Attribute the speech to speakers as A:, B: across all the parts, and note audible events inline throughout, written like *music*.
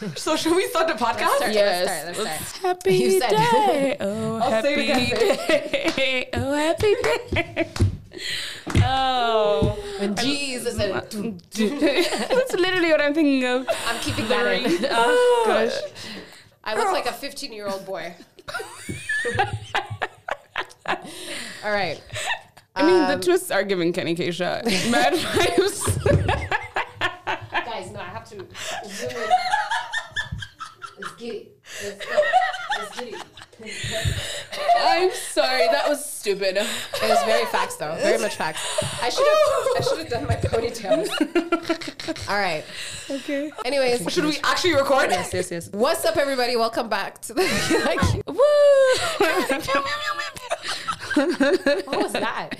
A: *laughs* So should we start the podcast?
B: start.
C: Yes.
B: Let's start, let's
C: Happy
B: You said-
C: day. *laughs* Oh,
A: I'll say
C: happy
A: it
C: day. *laughs* Oh, happy day. Oh.
B: When Jesus said,
C: That's literally what I'm thinking of.
B: I'm keeping that in.
C: Oh, gosh.
B: I look like a 15 year old boy. All right.
C: I mean,
B: Um,
C: the twists are giving Kenny K shot. Mad vibes.
B: Guys, no, I have to zoom in. Let's get it. Let's go. Let's get it.
C: I'm sorry. That was stupid.
B: It was very facts, though. Very much facts. I should have. I should have done my ponytail. *laughs* All right.
C: Okay.
B: Anyways,
A: Should we actually record?
C: Yes, yes, yes.
B: what's up, everybody? Welcome back to the. *laughs* like,
C: Woo! *laughs*
B: what was that?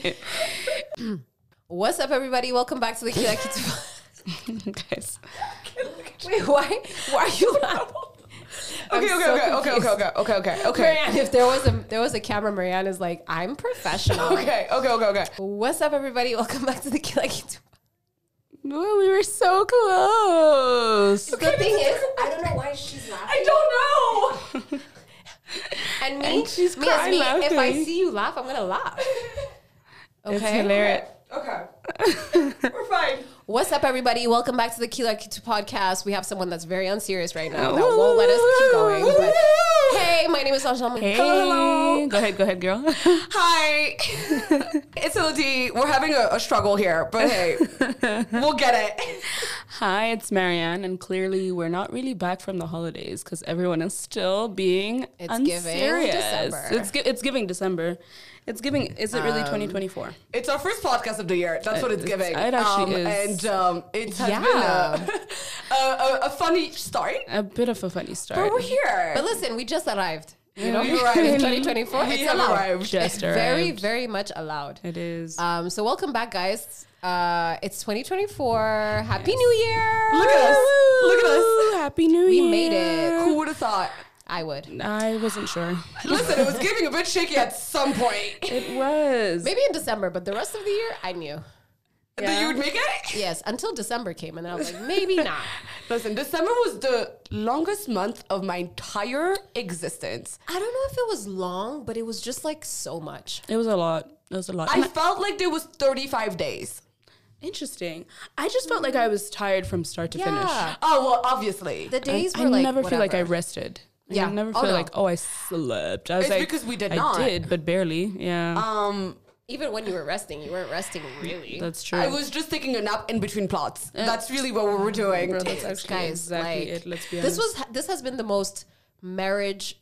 B: what's up, everybody? Welcome back to the Kila Kitu.
C: Guys.
B: Wait, why? Why are you laughing?
A: Okay, okay,
B: so
A: okay, okay, okay, okay, okay, okay, okay.
B: Marianne, if there was a there was a camera, Marianne is like, I'm professional. *laughs*
A: Okay, okay, okay, okay.
B: What's up, everybody? Welcome back to the Kila Kitu.
C: Well, we were so close.
B: The thing is, I don't know why she's laughing.
A: I don't know. *laughs*
B: And me,
C: And she's
B: me me, if I see you laugh, I'm gonna laugh. *laughs*
C: It's hilarious.
A: Okay. *laughs* We're fine.
B: What's up, everybody? Welcome back to the Kila Kitu podcast. We have someone that's very unserious right now that won't let us keep going. But *laughs* hey, my name is Anjali.
C: Hey.
A: hello.
C: Go ahead, go ahead, girl. *laughs*
A: Hi. it's Elodie. We're having a, a struggle here, but hey, we'll get it.
C: Hi, it's Marianne, and clearly we're not really back from the holidays because everyone is still being
B: It's giving
C: unserious.
B: December.
C: It's gi- it's giving December. It's giving. Is it really 2024?
A: It's our first podcast of the year. That's what it's
C: It's-
A: giving.
C: it actually
A: um,
C: is.
A: And um, it has
B: Yeah.
A: been a, *laughs* a, a, a funny start.
C: A bit of a funny start.
A: But we're here.
B: But listen, we just arrived. You know,
A: We *laughs* arrived.
B: in 2024.
A: We
B: It's
A: have
B: allowed.
A: arrived.
C: Just
B: It's very,
C: arrived.
B: very much allowed.
C: It is.
B: Um, so welcome back, guys. Uh, it's 2024. Happy New Year!
A: Look at us. Look at us.
C: Happy New
B: We
C: Year.
B: We made it.
A: Who would have thought?
B: I would.
C: I wasn't sure. *sighs*
A: Listen, it was giving a bit shaky at some point.
C: It was.
B: Maybe in December, but the rest of the year, I knew.
A: That you would make it?
B: Yes, until December came, and then I was like, maybe not. *laughs*
A: Listen, December was the longest month of my entire existence.
B: I don't know if it was long, but it was just like so much.
C: It was a lot. It was a lot.
A: I
C: And I-
A: felt like there was 35 days.
C: Interesting. I just felt like I was tired from start to finish.
B: Yeah.
A: Oh, well, obviously.
B: The days
C: I
B: were like
C: never feel like I
B: whatever.
C: rested. Like,
B: Yeah.
C: I never
B: Oh,
C: feel
B: no.
C: like oh I slept. I was
A: It's
C: like
A: because we did
C: I
A: not.
C: did, but barely. Yeah,
A: um,
B: Even when you were resting, you weren't resting really.
C: that's true.
A: I was just taking a nap in between plots. That's really what we were doing.
C: Bro, that's actually
B: Guys,
C: exactly
B: like,
C: it. Let's be
B: this
C: honest.
B: was this has been the most marriage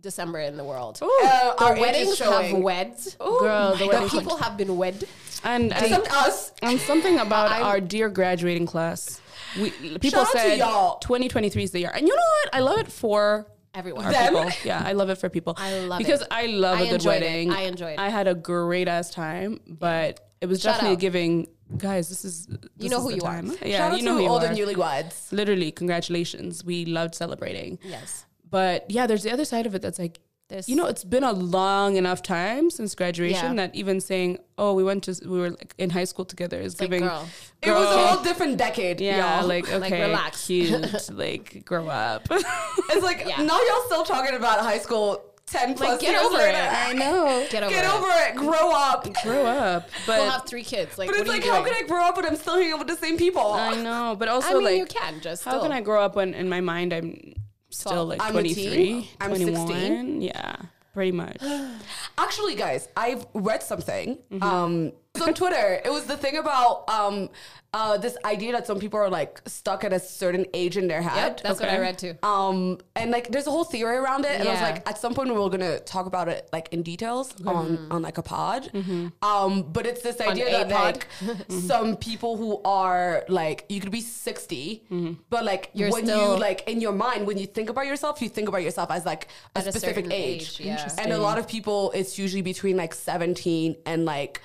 B: December in the world.
A: Uh, our
B: weddings have wed.
C: Girl, the
B: The people have been wed.
C: and and,
A: Except us.
C: and something about
B: I'm-
C: our dear graduating class. We people said 2023 is the year, and you know what? I love it for
B: Everyone.
C: our
A: Them?
C: people. *laughs* Yeah, I love it for people.
B: I love
C: because
B: it.
C: I love
B: I
C: a good
B: enjoyed it.
C: wedding.
B: I enjoyed it.
C: I had a great ass time, but it was
B: Shout
C: definitely
B: out.
C: giving guys. This is this you
B: know
C: is
B: who
C: the
B: you are.
C: Yeah,
A: Shout out
C: you know
A: to
C: who you
A: all
C: are.
A: newlyweds.
C: Literally, congratulations. We loved celebrating.
B: Yes.
C: But yeah, there's the other side of it that's like,
B: There's-
C: you know, it's been a long enough time since graduation
B: Yeah.
C: that even saying, oh, we went to, we were like in high school together is
B: like,
C: giving,
B: girl.
A: It was a whole different decade,
C: yeah,
A: y'all.
C: like, okay,
B: relax.
C: cute, *laughs* like, grow up. *laughs*
A: it's like
B: Yeah.
A: now y'all still talking about high school 10 plus
B: get
A: years
B: over
A: later.
B: it.
C: I know.
B: Get over
A: Get
B: it.
A: over it. Grow up.
C: grow up. But,
B: We'll have three kids. Like,
A: But
B: what
A: it's
B: are
A: like,
B: you
A: how
B: doing?
A: can I grow up when I'm still hanging out with the same people?
C: I know. But also,
B: I mean,
C: like,
B: you can just.
C: how
B: still.
C: can I grow up when in my mind I'm still like
A: I'm
C: 23.
A: I'm
C: 21?
A: 16.
C: Yeah, pretty much. *gasps*
A: Actually, guys, I've read something.
C: Mm-hmm.
A: Um, so on Twitter, it was the thing about um, uh, this idea that some people are like stuck at a certain age in their head.
B: Yep, that's what I read too.
A: Um, and like, there's a whole theory around it, and I was like, at some point, we're gonna talk about it like in details on on like a pod.
C: Mm-hmm.
A: Um, but it's this idea that
B: pod.
A: like *laughs* some people who are like, you could be 60,
C: Mm-hmm.
A: but like
B: You're
A: when
B: still-
A: you like in your mind when you think about yourself, you think about yourself as like a
B: At a
A: specific
B: certain
A: age.
B: age, yeah.
A: And a lot of people, it's usually between like 17 and like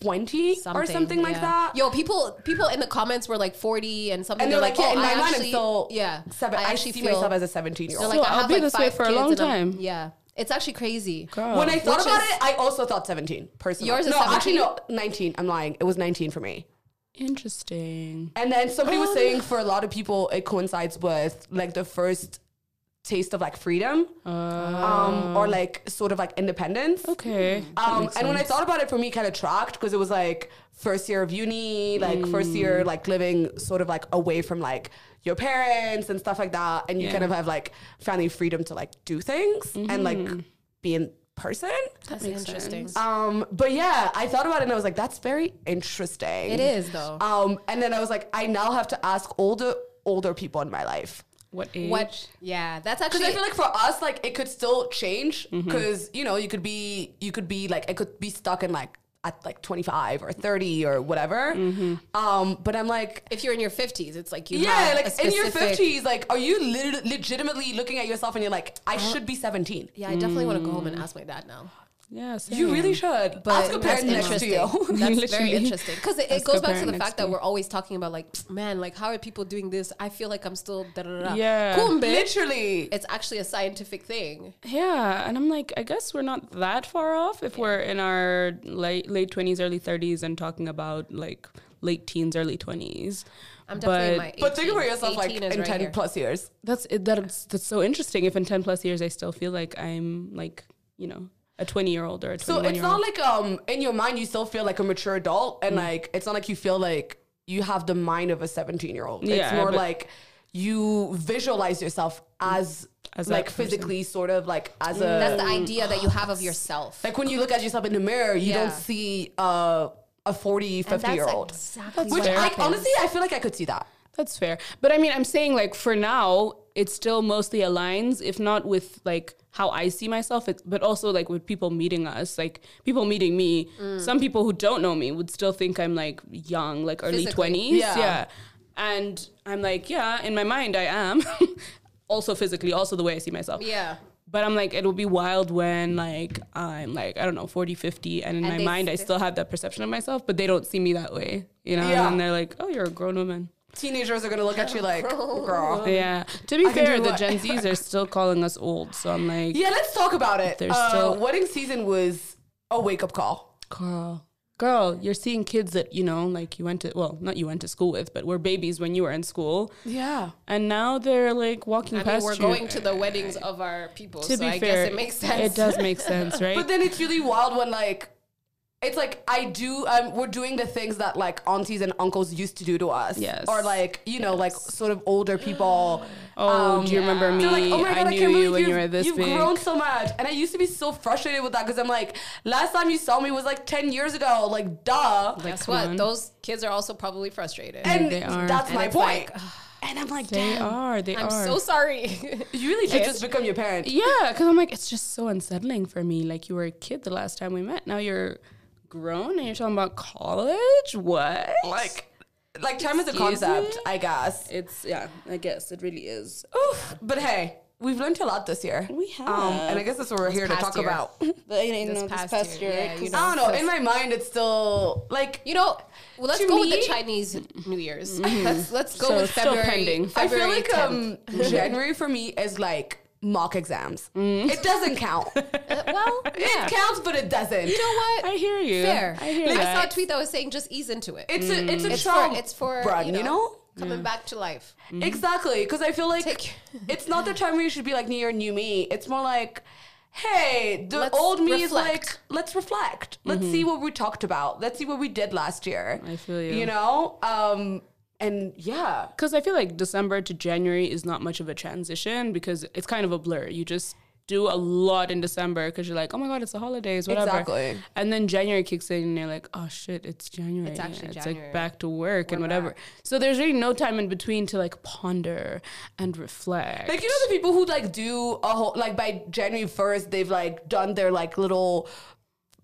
A: 20 or
B: Something,
A: something like that.
B: Yo, people, people in the comments were like forty and something.
A: and
B: they're
A: they're like, yeah,
B: oh,
A: in my
B: I
A: mind, I'm
B: actually,
A: still
B: yeah.
A: seven. I,
B: actually
A: see
B: feel
A: myself as a 17 year
B: they're
A: old.
B: like,
C: So
B: I
C: I'll
B: have
C: be
B: like
C: this way for a long
B: and I'm-
C: time.
B: Yeah, it's actually crazy.
C: Girl.
A: When I thought
B: Which
A: about
B: is-
A: it, I also thought 17 personally.
B: Yours is
A: no,
B: 17?
A: actually no, 19. I'm lying. It was 19 for me.
C: Interesting.
A: And then somebody was
B: Um.
A: saying for a lot of people, it coincides with like the first taste of like freedom, um, or like sort of like independence.
C: Okay.
A: Um,
C: makes
A: and when I thought about it, for me, kind of tracked because it was like first year of uni, like first year
C: Mm.
A: like living sort of like away from like your parents and stuff like that, and you
C: Yeah.
A: kind of have like family freedom to like do things and like
C: Mm-hmm.
A: be in person.
B: That's
C: makes
B: interesting.
C: sense.
A: Um, but yeah, I thought about it and I was like, that's very interesting.
B: It is though.
A: Um, and then I was like, I now have to ask older older people in my life.
C: What age?
B: what? Yeah, that's actually
A: Because
B: actually.
A: I feel like for us, like it could still change.
C: Mm-hmm.
A: Because you know, you could be, you could be like, it could be stuck in like at like twenty five or thirty or whatever.
C: Mm-hmm.
A: Um, but I'm like,
B: if you're in your 50s, it's like you
A: yeah,
B: have
A: like
B: a
A: in your fifties, like, are you lit- legitimately looking at yourself and you're like, I
B: Uh-huh.
A: should be seventeen.
B: Yeah, I definitely want to go home and ask my dad now.
C: Yeah,
A: You really should.
B: But
A: ask a
B: that's
A: parent next to
B: interesting.
A: you. *laughs*
B: That's very interesting because it, it goes back to the fact that we're always talking about like, man, like how are people doing this? I feel like I'm still da da da.
C: Yeah.
B: Kumbe,
A: Literally.
B: it's actually a scientific thing.
C: Yeah, and I'm like, I guess we're not that far off if we're in our late late twenties, early thirties, and talking about like late teens, early twenties.
B: I'm definitely in
C: But-
B: my 18,
A: But think about yourself like in
B: right
A: 10
B: here.
A: plus years.
C: That's it, that's that's so interesting. If in ten plus years I still feel like I'm like you know a twenty year old or a
A: So it's not like um in your mind you still feel like a mature adult
C: Mm.
A: and like it's not like you feel like you have the mind of a 17 year old. it's
C: Yeah,
A: more like you visualize yourself as,
C: As that
A: like
C: person.
A: physically sort of like as a
B: That's the idea that you have of yourself.
A: like when you look at yourself in the mirror you
B: Yeah.
A: don't see uh, a 40
B: And
A: 50
B: that's
A: year old.
B: Exactly
A: Which
B: what.
A: I,
B: happens.
A: honestly I feel like I could see that.
C: That's fair. But I mean, I'm saying like for now, it still mostly aligns, if not with like how I see myself, but also like with people meeting us, like people meeting me.
B: Mm.
C: Some people who don't know me would still think I'm like young, like early
B: Physically.
C: 20s.
A: Yeah.
C: Yeah. And I'm like, yeah, in my mind, I am. *laughs* also physically, also the way I see myself.
B: yeah.
C: But I'm like, it'll be wild when like I'm like, I don't know, 40, 50. And in
B: And
C: my mind, I still have that perception of myself, but they don't see me that way, you know?
A: Yeah.
C: And they're like, oh, you're a grown woman.
A: Teenagers are going to look at you like, girl.
C: Yeah. To be
A: I
C: fair, the Gen *laughs* Zs are still calling us old. So I'm like,
A: Yeah, let's talk about it.
C: There's
A: uh,
C: still-
A: wedding season was a wake up call.
C: girl, girl, you're seeing kids that, you know, like you went to, well, not you went to school with, but were babies when you were in school.
A: Yeah.
C: And now they're like walking
B: I mean,
C: past
B: we're
C: you.
B: going to the weddings of our people,
C: to
B: so
C: be
B: I
C: fair,
B: guess it makes sense.
C: It does make sense, *laughs* right?
A: But then it's really wild when like it's like I do um we're doing the things that like aunties and uncles used to do to us.
C: Yes.
A: Or like, you know, like sort of older people. *gasps*
C: oh,
A: um,
C: do you remember me?
A: They're like, oh my god,
C: I
A: I,
C: knew
A: can't
C: you
A: believe
C: when
A: you've,
C: you were this
A: you've
C: big.
A: grown so much. And I used to be so frustrated with that because I'm like, last time you saw me was like 10 years ago. Like, duh.
B: Guess what?
C: on.
B: Those kids are also probably frustrated.
A: and
C: they are.
A: that's
B: And
A: my point.
B: like,
A: and I'm like,
C: They
A: damn.
C: are. They are.
B: I'm so sorry. *laughs*
A: You really should just become your parent.
C: Yeah, because I'm like, it's just so unsettling for me. Like, you were a kid the last time we met. Now you're grown and you're talking about college? What?
A: Like, like time is a concept,
C: me?
A: I guess.
C: It's, yeah, I guess it really is.
A: Oof. But hey, we've learned a lot this year.
C: We have.
A: Um, and I guess that's what we're here to talk
B: year.
A: about. *laughs*
C: But, you
B: This
C: know,
B: past
C: this past
B: year,
C: year.
B: yeah, you
C: 'cause-
B: know.
A: I don't know. In my mind, it's still like
B: You know, well, let's
A: To
B: go with the Chinese New Year's. Let's let's go
C: So
B: with
C: it's still
B: February.
C: pending.
A: I feel like
B: 10th.
A: um, January for me is like mock exams. It doesn't count. *laughs*
B: Uh, well, yeah.
A: It counts, but it doesn't.
B: You know what?
C: I hear you.
B: Fair.
C: I hear
B: Like, I saw a tweet that was saying just ease into it.
A: it's a it's a
B: It's for it's for
A: run,
B: you know, coming back to life.
A: Exactly, because I feel like
B: Take- *laughs*
A: it's not the time where you should be like new year, new me. It's more like, hey, the
B: Let's
A: old me is like, let's reflect. Let's see what we talked about. Let's see what we did last year.
C: I feel you.
A: You know, um, and yeah,
C: Because I feel like December to January is not much of a transition because it's kind of a blur. You just do a lot in December because you're like, oh my god, it's the holidays, whatever.
A: Exactly.
C: And then January kicks in and you're like, oh shit, it's January.
B: It's actually
C: It's
B: January.
C: like back to work and
B: We're
C: whatever.
B: back.
C: So there's really no time in between to like ponder and reflect.
A: like you know the people who like do a whole like by January first they've like done their like little.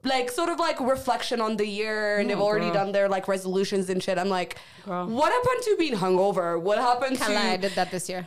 A: Like sort of like reflection on the year, and they've already
C: girl.
A: done their like resolutions and shit. I'm like,
C: Girl.
A: what happened to being hungover? What happened
B: Kinda, I did that this year.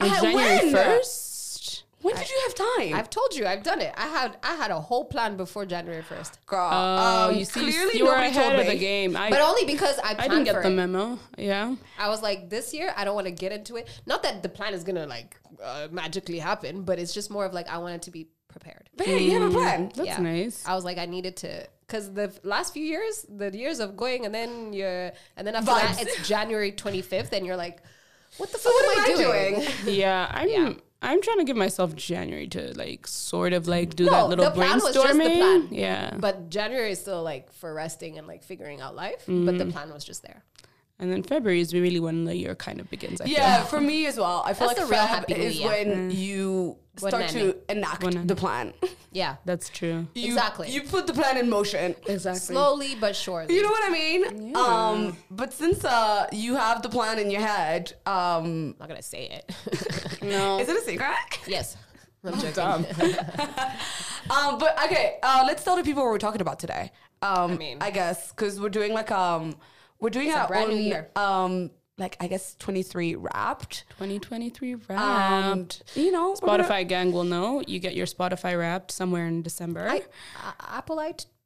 C: On
A: I-
C: January
A: when?
C: first.
A: when did you have time?
B: I've told you, I've done it. I had I had a whole plan before January first,
A: Girl,
C: Oh,
A: um,
C: you see,
A: clearly
C: you were ahead
A: told
C: of the game. I,
B: but only because I
C: I didn't
B: for
C: get the
B: it.
C: memo. Yeah.
B: I was like, this year I don't want to get into it. Not that the plan is gonna like uh, magically happen, but it's just more of like I wanted to be prepared.
A: But hey, you have a plan.
C: That's
B: Yeah.
C: nice.
B: I was like, I needed to because the f- last few years, the years of going, and then you're, and then after that, it's January 25th, and you're like, what the fuck
A: what
B: am,
A: am
B: I
A: I
B: doing?
A: doing? *laughs*
C: Yeah, I'm.
B: Yeah.
C: I'm trying to give myself January to like sort of like do
B: No,
C: that little
B: the plan was
C: brainstorming.
B: just the plan.
C: Yeah,
B: But January is still like for resting and like figuring out life, but
A: Mm.
B: the plan was just there.
C: And then February is really when the year kind of begins. I
A: Yeah, for me as well. I feel
B: That's
A: like
B: the real
A: Feb
B: Happy
A: is
B: Year.
A: when you
B: When
A: start to enact
C: When
A: the plan. *laughs*
B: Yeah,
C: that's true.
A: You,
B: Exactly.
A: You put the plan in motion.
C: Exactly.
B: slowly but surely.
A: You know what I mean? Um, but since uh, you have the plan in your head, um,
B: I'm not gonna say it. *laughs*
C: No.
A: is it a secret?
B: yes, I'm *laughs* joking.
A: Um, but okay, uh, let's tell the people what we're talking about today. Um, I
B: mean-
A: I guess because we're doing like um, we're doing
B: a
A: our
B: brand new year.
A: um, like I guess twenty three wrapped.
C: 2023
A: Um,
C: wrapped.
A: you know, we're gonna-
C: Spotify gang will know. You get your Spotify wrapped somewhere in December.
B: I, uh,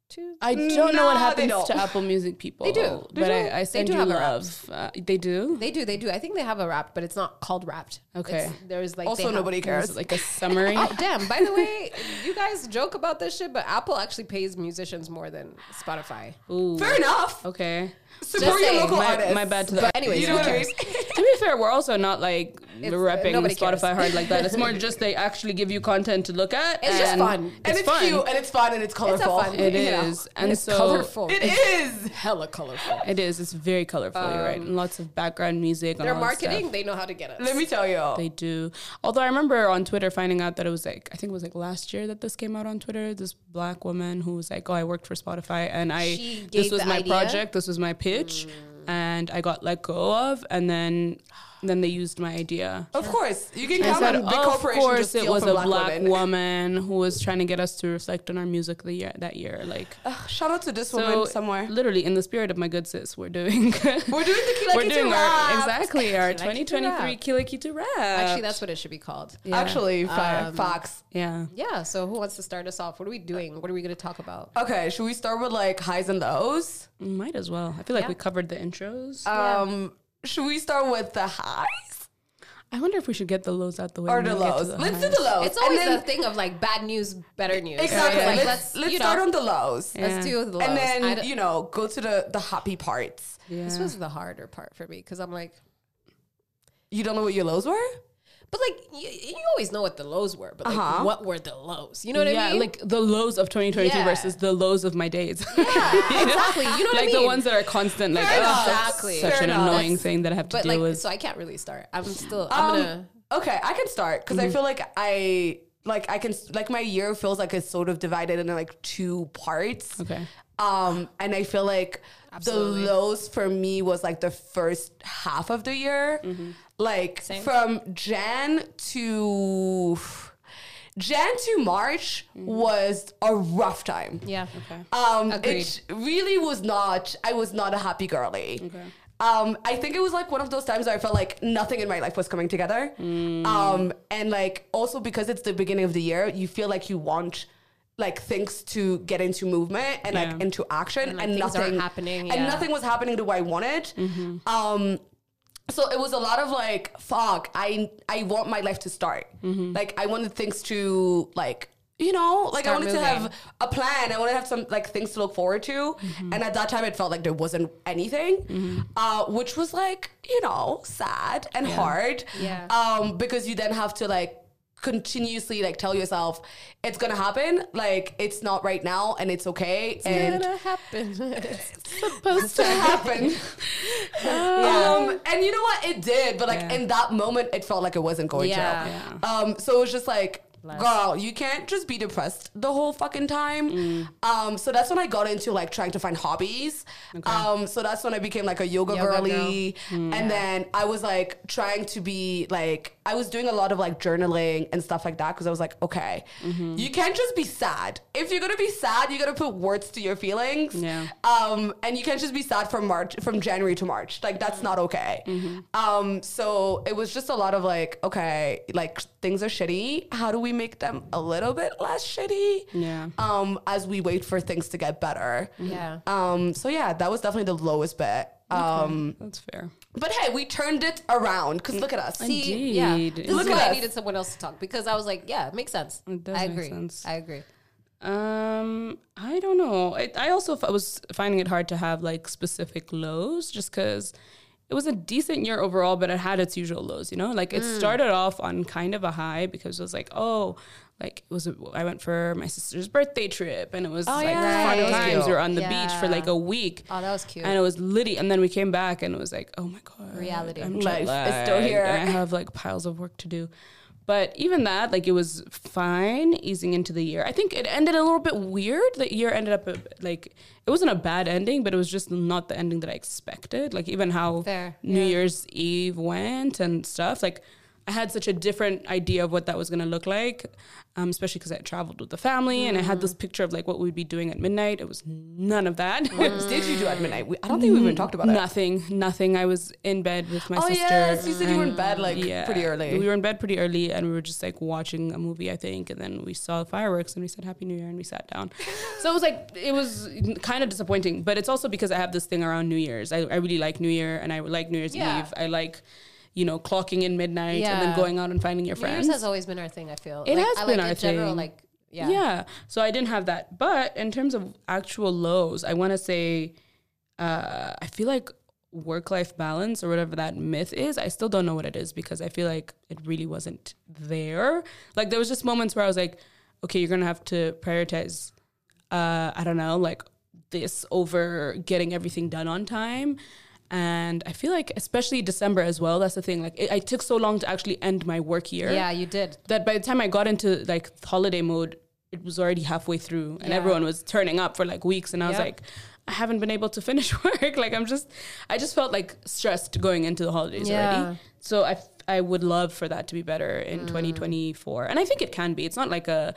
B: iTunes.
C: I don't know what happens to Apple Music people.
B: They do. They
C: but
B: do.
C: I, I
B: They
C: send
B: do
C: you
B: have
C: love. Uh, they do.
B: They do, they do. I think they have a wrapped, but it's not called wrapped.
C: Okay.
B: It's- there's like
A: also nobody
C: Is
A: cares.
C: like a summary. *laughs*
B: Oh damn! By the way, you guys joke about this shit, but Apple actually pays musicians more than Spotify.
C: Ooh.
A: Fair enough.
C: Okay.
A: Support your local
C: My,
A: artists.
C: my bad to
B: But
C: that.
B: anyways,
A: You know
B: who
A: what I
B: cares?
A: mean? *laughs*
C: to be fair, we're also not like
B: It's, uh,
C: repping
B: nobody cares.
C: Spotify hard like that. It's more *laughs* just they actually give you content to look at.
B: It's just
C: and
B: fun.
A: and it's
C: fun.
A: cute and it's fun and it's colorful.
B: fun-
C: It
B: you know,
C: is, and
B: it's
C: so
B: colorful.
A: It is.
B: hella colorful.
C: It is. It's very colorful. you're right. And lots of background music. and
B: Their
C: all that stuff.
B: marketing, they know how to get us.
A: Let me tell you.
C: They do. Although I remember on Twitter finding out that it was like I think it was like last year that this came out on Twitter. This black woman who was like, "Oh, I worked for Spotify, and I
B: She
C: this was my
B: idea?
C: project. This was my pitch, and I got let go of, and then then they used my idea."
A: Of course, you can
C: I
A: count
C: said,
A: on big
C: of course, it was a
A: black,
C: black
A: women.
C: woman who was trying to get us to reflect on our music the year that year. Like,
A: Ugh, shout out to this
C: so
A: woman somewhere.
C: literally in the spirit of my good sis, we're doing *laughs*
A: We're doing the Kila
C: we're
A: Kita
C: doing our exactly our
B: Kila
C: 2023
B: wrap.
C: Kila Kitu wrap.
B: Actually, that's what it should be called.
C: Yeah.
A: Actually, fa-
B: Um,
A: facts.
C: yeah.
B: Yeah. So who wants to start us off? What are we doing? What are we going to talk about?
A: Okay, should we start with like highs and lows?
C: Might as well. I feel like
B: Yeah.
C: we covered the intros.
A: Um, should we start with the highs
C: I wonder if we should get the lows out the way.
A: or the
C: then get to
A: lows?
C: the
A: Let's
C: highs.
A: do the lows.
B: It's always
A: and then,
B: the thing of like bad news, better news.
A: exactly.
B: Like,
A: let's let's
B: you
A: start
B: know,
A: on the lows,
C: Yeah.
B: Let's do the lows.
A: and then you know go to the the happy parts.
C: Yeah.
B: this was the harder part for me because I'm like,
A: You don't know what your lows were?
B: But like you, you always know what the lows were, but like
A: Uh-huh.
B: what were the lows? You know what
C: yeah,
B: I mean?
C: Yeah, like the lows of 2022
B: Yeah.
C: versus the lows of my days.
B: yeah, *laughs* exactly. You know what
C: like
B: I mean?
C: Like the ones that are constant. Like
A: Fair
C: ugh,
A: enough.
C: that's
B: Exactly.
C: such
A: Fair
C: an
A: enough.
C: annoying
B: That's-
C: thing that I have to
B: but
C: deal
B: like,
C: with.
B: so I can't really start. I'm still. I'm
A: Um,
B: gonna.
A: Okay, I can start because I feel like I like I can like my year feels like it's sort of divided into like two parts.
C: okay.
A: Um, and I feel like
B: Absolutely.
A: the lows for me was like the first half of the year, like
B: Same.
A: from Jan to Jan to March was a rough time.
B: Yeah.
C: Okay.
A: Um,
B: Agreed.
A: it really was not. I was not a happy girly.
C: Okay.
A: Um, I think it was like one of those times where I felt like nothing in my life was coming together.
B: Mm.
A: Um, and like also because it's the beginning of the year, you feel like you want like things to get into movement and
C: Yeah.
A: like into action,
B: And,
A: and,
B: like, things aren't
A: nothing
B: happening,
A: and
B: yeah. Mm-hmm.
A: nothing was happening the way I wanted. Um, so it was a lot of like, fuck, I I want my life to start.
B: Mm-hmm.
A: Like I wanted things to like, you know, like I
B: Start
A: wanted to have a plan. I wanted to have some like things to look forward to.
B: Mm-hmm.
A: And at that time, it felt like there wasn't anything, uh, which was like, you know, sad and hard.
B: Yeah.
A: Um, because you then have to like continuously like tell yourself it's gonna happen. Like it's not right now, and it's okay. and
B: It's gonna happen. *laughs*
A: It's *laughs* supposed to happen. *laughs* um, and you know what? It did, but like
C: Yeah.
A: in that moment, it felt like it wasn't going
B: Yeah.
A: to.
C: Yeah.
A: Um, so it was just like,
B: Bless.
A: girl, you can't just be depressed the whole fucking time. Um, so that's when I got into like trying to find hobbies. Um, so that's when I became like a yoga,
B: Yoga
A: girly,
B: girl.
A: and then I was like trying to be like I was doing a lot of like journaling and stuff like that because I was like, okay, you can't just be sad. If you're gonna be sad, you gotta put words to your feelings.
C: Yeah.
A: Um, and you can't just be sad from March, from January to March. Like that's not okay. Um, so it was just a lot of like, okay, like things are shitty. How do we make them a little bit less shitty?
C: Yeah.
A: Um, as we wait for things to get better.
B: yeah.
A: Um, so yeah, that was definitely the lowest bit. Um,
C: That's fair.
A: but hey, we turned it around because look at us.
B: See, yeah.
C: Indeed.
B: This
A: Look
B: is
A: at
B: why I needed someone else to talk because I was like, yeah, it makes sense.
C: It does
B: I
C: make
B: agree.
C: sense.
B: I agree.
C: Um, I don't know. I, I also f- was finding it hard to have like specific lows just because it was a decent year overall, but it had its usual lows, you know? Like it mm. started off on kind of a high because it was like, oh, like it was, a, I went for my sister's birthday trip and it was oh, like
A: yeah.
C: fun
A: was
C: times. We were on the beach for like a week.
B: Oh, that was cute.
C: And it was litty. And then we came back and it was like, oh my God.
B: Reality.
C: I'm
A: Life is still here.
C: I have like piles of work to do. But even that, like it was fine easing into the year. I think it ended a little bit weird. The year ended up like it wasn't a bad ending, but it was just not the ending that I expected. Like even how
B: Fair,
C: New
B: yeah.
C: Year's Eve went and stuff. Like I had such a different idea of what that was gonna look like, um, especially because I traveled with the family and I had
B: Mm.
C: this picture of like what we'd be doing at midnight. It was none of that.
A: What did *laughs* you do at midnight? We, I don't think we even talked about it.
C: Nothing, nothing. I was in bed with my
A: Oh
C: sister.
A: yes, you said you were in bed like
C: Yeah.
A: pretty early.
C: We were in bed pretty early and we were just like watching a movie, I think. And then we saw fireworks and we said Happy New Year and we sat down. so it was like, it was kind of disappointing. But it's also because I have this thing around New Year's. I, I really like New Year and I like New Year's
B: Yeah.
C: Eve. I like, you know, clocking in midnight and then going out and finding your
B: New
C: friends.
B: Year's has always been our thing. I feel
C: It
B: like,
C: has
B: I
C: been
B: like
C: our
B: in general,
C: thing.
B: like yeah,
C: Yeah. So I didn't have that. But in terms of actual lows, I want to say, uh, I feel like work life balance or whatever that myth is, I still don't know what it is because I feel like it really wasn't there. Like there was just moments where I was like, okay, you're going to have to prioritize, uh, I don't know, like this over getting everything done on time. And I feel like, especially December as well, that's the thing. Like, it, I took so long to actually end my work year
B: yeah, you did.
C: that by the time I got into like holiday mode, it was already halfway through, and
B: Yeah.
C: everyone was turning up for like weeks, and I was like, I haven't been able to finish *laughs* work. like I'm just, I just felt like stressed going into the holidays
B: Yeah.
C: already. So I, f- I would love for that to be better in
B: Mm.
C: 2024, and I think it can be. It's not like a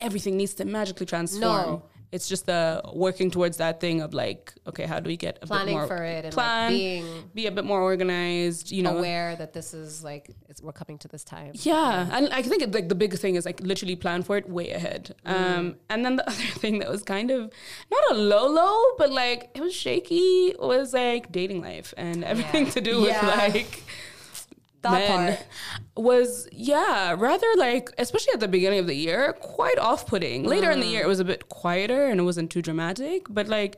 C: everything needs to magically transform.
B: No.
C: It's just the working towards that thing of like, okay, how do we get a
B: Planning
C: bit more
B: for it and, like,
C: plan,
B: being
C: be a bit more organized, you know,
B: aware that this is like it's, we're coming to this time.
C: yeah, and I think it, like the big thing is like literally plan for it way ahead.
B: Mm.
C: Um, and then the *laughs* other thing that was kind of not a low low, but like it was shaky was like dating life and everything
B: Yeah.
C: to do with
A: Yeah.
C: like
A: That
C: men
A: part.
C: Was yeah rather like especially at the beginning of the year quite off-putting later in the mm. year it was a bit quieter and it wasn't too dramatic but like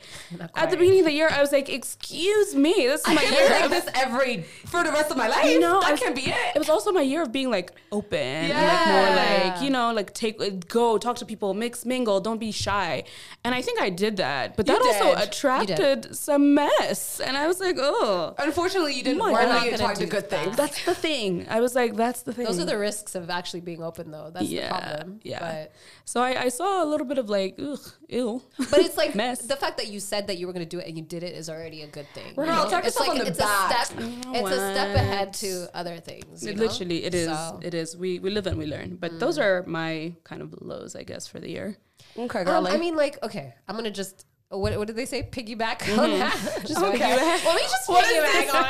C: at the beginning of the year i was like excuse me this is
A: I
C: my year
A: like
C: of
A: this every for the rest of my life.
C: you know, I
A: that
C: was-
A: can't be it.
C: It was also my year of being like open and like more like you know like take go talk to people, mix mingle, don't be shy. And I think I did that, but
A: You
C: that also
A: did.
C: attracted some mess. And I was like, oh,
A: Unfortunately, you didn't work
C: God.
A: on
B: Not
A: you
B: gonna
A: talk to good
B: that.
A: things.
C: that's the thing. I was like, that's the thing.
B: Those are the risks of actually being open, though. That's
C: Yeah,
B: the problem.
C: yeah.
B: But,
C: so I, I saw a little bit of like, ugh, ew.
B: but it's like *laughs*
C: Mess.
B: the fact that you said that you were going to do it and you did it is already a good thing.
A: Girl,
B: you know?
A: tap
B: it's
A: yourself
B: like
A: on the
B: it's
A: back.
B: a step. It's a step ahead to other things. you
C: It
B: know?
C: literally, it is.
B: So-
C: It is. We we live and we learn. But those are my kind of lows, I guess, for the year.
A: okay,
B: Um,
A: girl.
B: I mean, like, okay, I'm gonna just. What, what did they say? Piggyback on that. *laughs* Just
A: Okay.
B: piggyback. Let me just
A: what is
B: piggyback
A: this?
B: on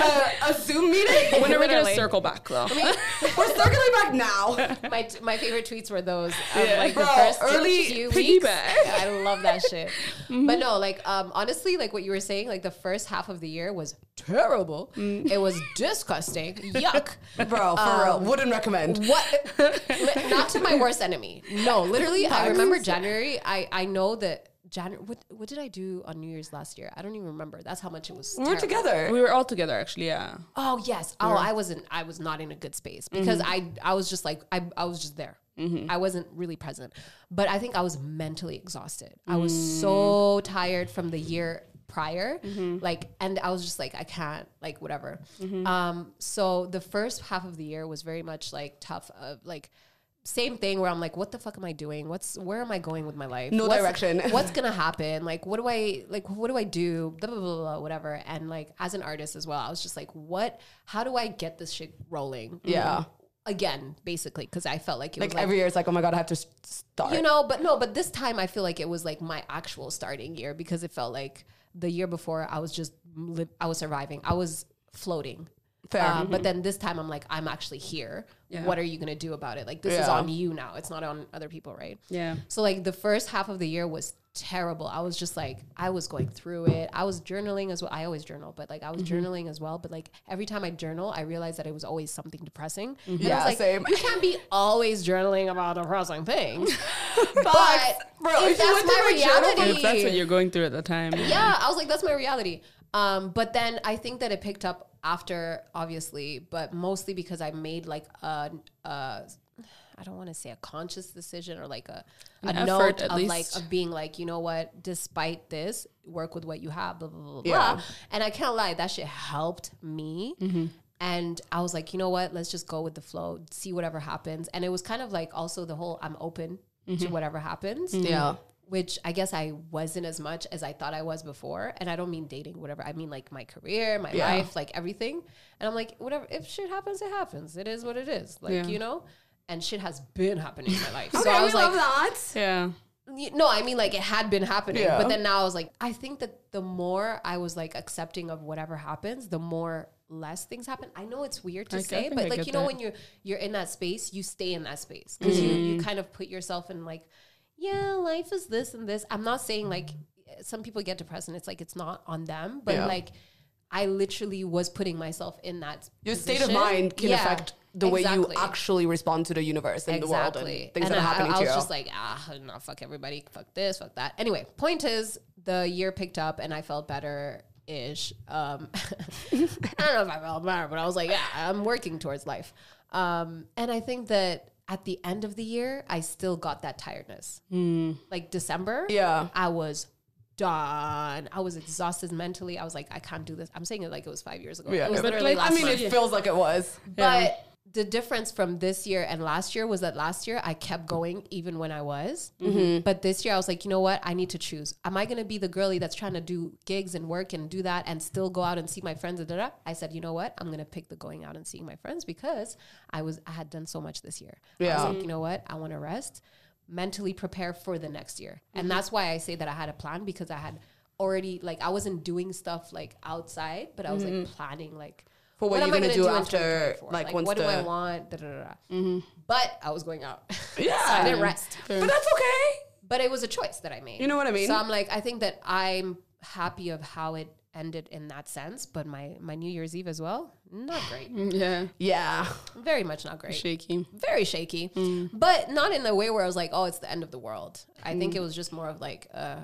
A: Uh, *laughs* uh, a Zoom meeting?
C: When are we gonna circle back though? *laughs*
A: We're circling back now.
B: my my favorite tweets were those of
C: Yeah.
B: like
A: Bro,
B: the first
A: early
B: few
C: piggyback.
B: weeks. Yeah, I love that shit. But no, like um, honestly, like what you were saying, like the first half of the year was terrible. It was disgusting. Yuck.
A: Bro, for real. Wouldn't recommend.
B: What? Not to my worst enemy. No, literally, I remember January. I I know that. January. What what did I do on New Year's last year? I don't even remember. That's how much it was.
A: We were
B: terrible.
A: together.
C: we were all together actually. Yeah.
B: Oh yes. Oh, I wasn't. I was not in a good space mm-hmm. because I I was just like I I was just there. Mm-hmm. I wasn't really present, but I think I was mentally exhausted. I was mm. so tired from the year prior, mm-hmm. like, and I was just like I can't like whatever. Um, so the first half of the year was very much like tough. Of like. Same thing where I'm like, what the fuck am I doing? What's where am I going with my life?
A: No
B: What's-
A: direction. *laughs*
B: what's gonna happen? Like, what do I like? What do I do? Blah, blah blah blah whatever. And like, as an artist as well, I was just like, what? How do I get this shit rolling?
A: Yeah.
B: Again, basically, because I felt like it
A: Like
B: was like,
A: every year, it's like, oh my god, I have to start.
B: you know, but no, but this time I feel like it was like my actual starting year because it felt like the year before I was just li- I was surviving. I was floating.
A: Fair.
B: Uh, But then this time I'm like, I'm actually here.
C: Yeah.
B: What are you gonna do about it? Like this is on you now. It's not on other people, right?
C: Yeah.
B: So like the first half of the year was terrible. I was just like I was going through it. I was journaling as well. I always journal, but like I was journaling as well. But like every time I journal, I realized that it was always something depressing. And I
A: Yeah,
B: was like,
A: same.
B: you can't be always journaling about a depressing things. *laughs* but
A: Bro,
B: if
A: if
B: that's
A: went
B: my
A: through journal,
B: reality,
C: If that's what you're going through at the time.
B: yeah, I was like, that's my reality. Um, but then I think that it picked up after, obviously, but mostly because I made like a, a I don't want to say a conscious decision or like a, a
C: An
B: note
C: effort, at
B: of like of being like, you know what, despite this, work with what you have, blah blah blah blah.
A: Yeah.
B: blah. And I can't lie, that shit helped me. And I was like, you know what, let's just go with the flow, see whatever happens. And it was kind of like also the whole I'm open to whatever happens
A: Yeah.
B: Which I guess I wasn't as much as I thought I was before. And I don't mean dating, whatever. I mean like my career, my
A: Yeah.
B: life, like everything. And I'm like, whatever. If shit happens, it happens. It is what it is. Like
C: Yeah.
B: you know. And shit has been happening in my life. *laughs* So
A: Okay,
B: I
A: we
B: was
A: love
B: like,
A: that.
C: Yeah.
B: no, I mean like it had been happening,
A: Yeah.
B: but then now I was like, I think that the more I was like accepting of whatever happens, the more less things happen. I know it's weird to
C: I- I
B: say, but
C: I
B: like you know
C: that.
B: when you're you're in that space, you stay in that space because you
C: Mm-hmm.
B: you kind of put yourself in like, yeah, life is this and this. I'm not saying like some people get depressed and it's like it's not on them, but
A: Yeah.
B: like I literally was putting myself in that
A: Your state of mind can
B: Yeah,
A: affect the way you actually respond to the universe and the world and things that are
B: I-
A: happening
B: I,
A: to
B: was just like, ah, no, fuck everybody, fuck this, fuck that. Anyway, point is, the year picked up and I felt better ish. Um, *laughs* I don't know if I felt better, but I was like, yeah, I'm working towards life. Um, and I think that at the end of the year, I still got that tiredness. Hmm. Like December,
A: Yeah.
B: I was done. I was exhausted mentally. I was like, I can't do this. I'm saying it like it was five years ago.
A: yeah.
B: It was literally
A: like, I mean,
B: month.
A: it feels like it was.
B: But the difference from this year and last year was that last year I kept going even when I was. Mm-hmm. But this year I was like, you know what? I need to choose. Am I going to be the girly that's trying to do gigs and work and do that and still go out and see my friends? And da? I said, you know what? I'm going to pick the going out and seeing my friends because I was I had done so much this year.
A: Yeah.
B: I was like, you know what? I want to rest, mentally prepare for the next year. And mm-hmm. that's why I say that I had a plan because I had already like I wasn't doing stuff like outside, but I was like mm-hmm. planning like
A: For what
B: am
A: you're
B: I
A: gonna do after,
B: 2024?
A: like, once
B: what do I
A: the-
B: want? Da, da, da, da. But I was going out.
A: Yeah. *laughs*
B: so I didn't rest.
A: But that's okay.
B: But it was a choice that I made.
A: You know what I mean?
B: So I'm like, I think that I'm happy of how it ended in that sense. But my my New Year's Eve as well, not great. *laughs*
C: Yeah.
A: Yeah.
B: Very much not great.
C: Shaky.
B: Very shaky.
A: Mm.
B: But not in the way where I was like, oh, it's the end of the world. I think it was just more of like, uh,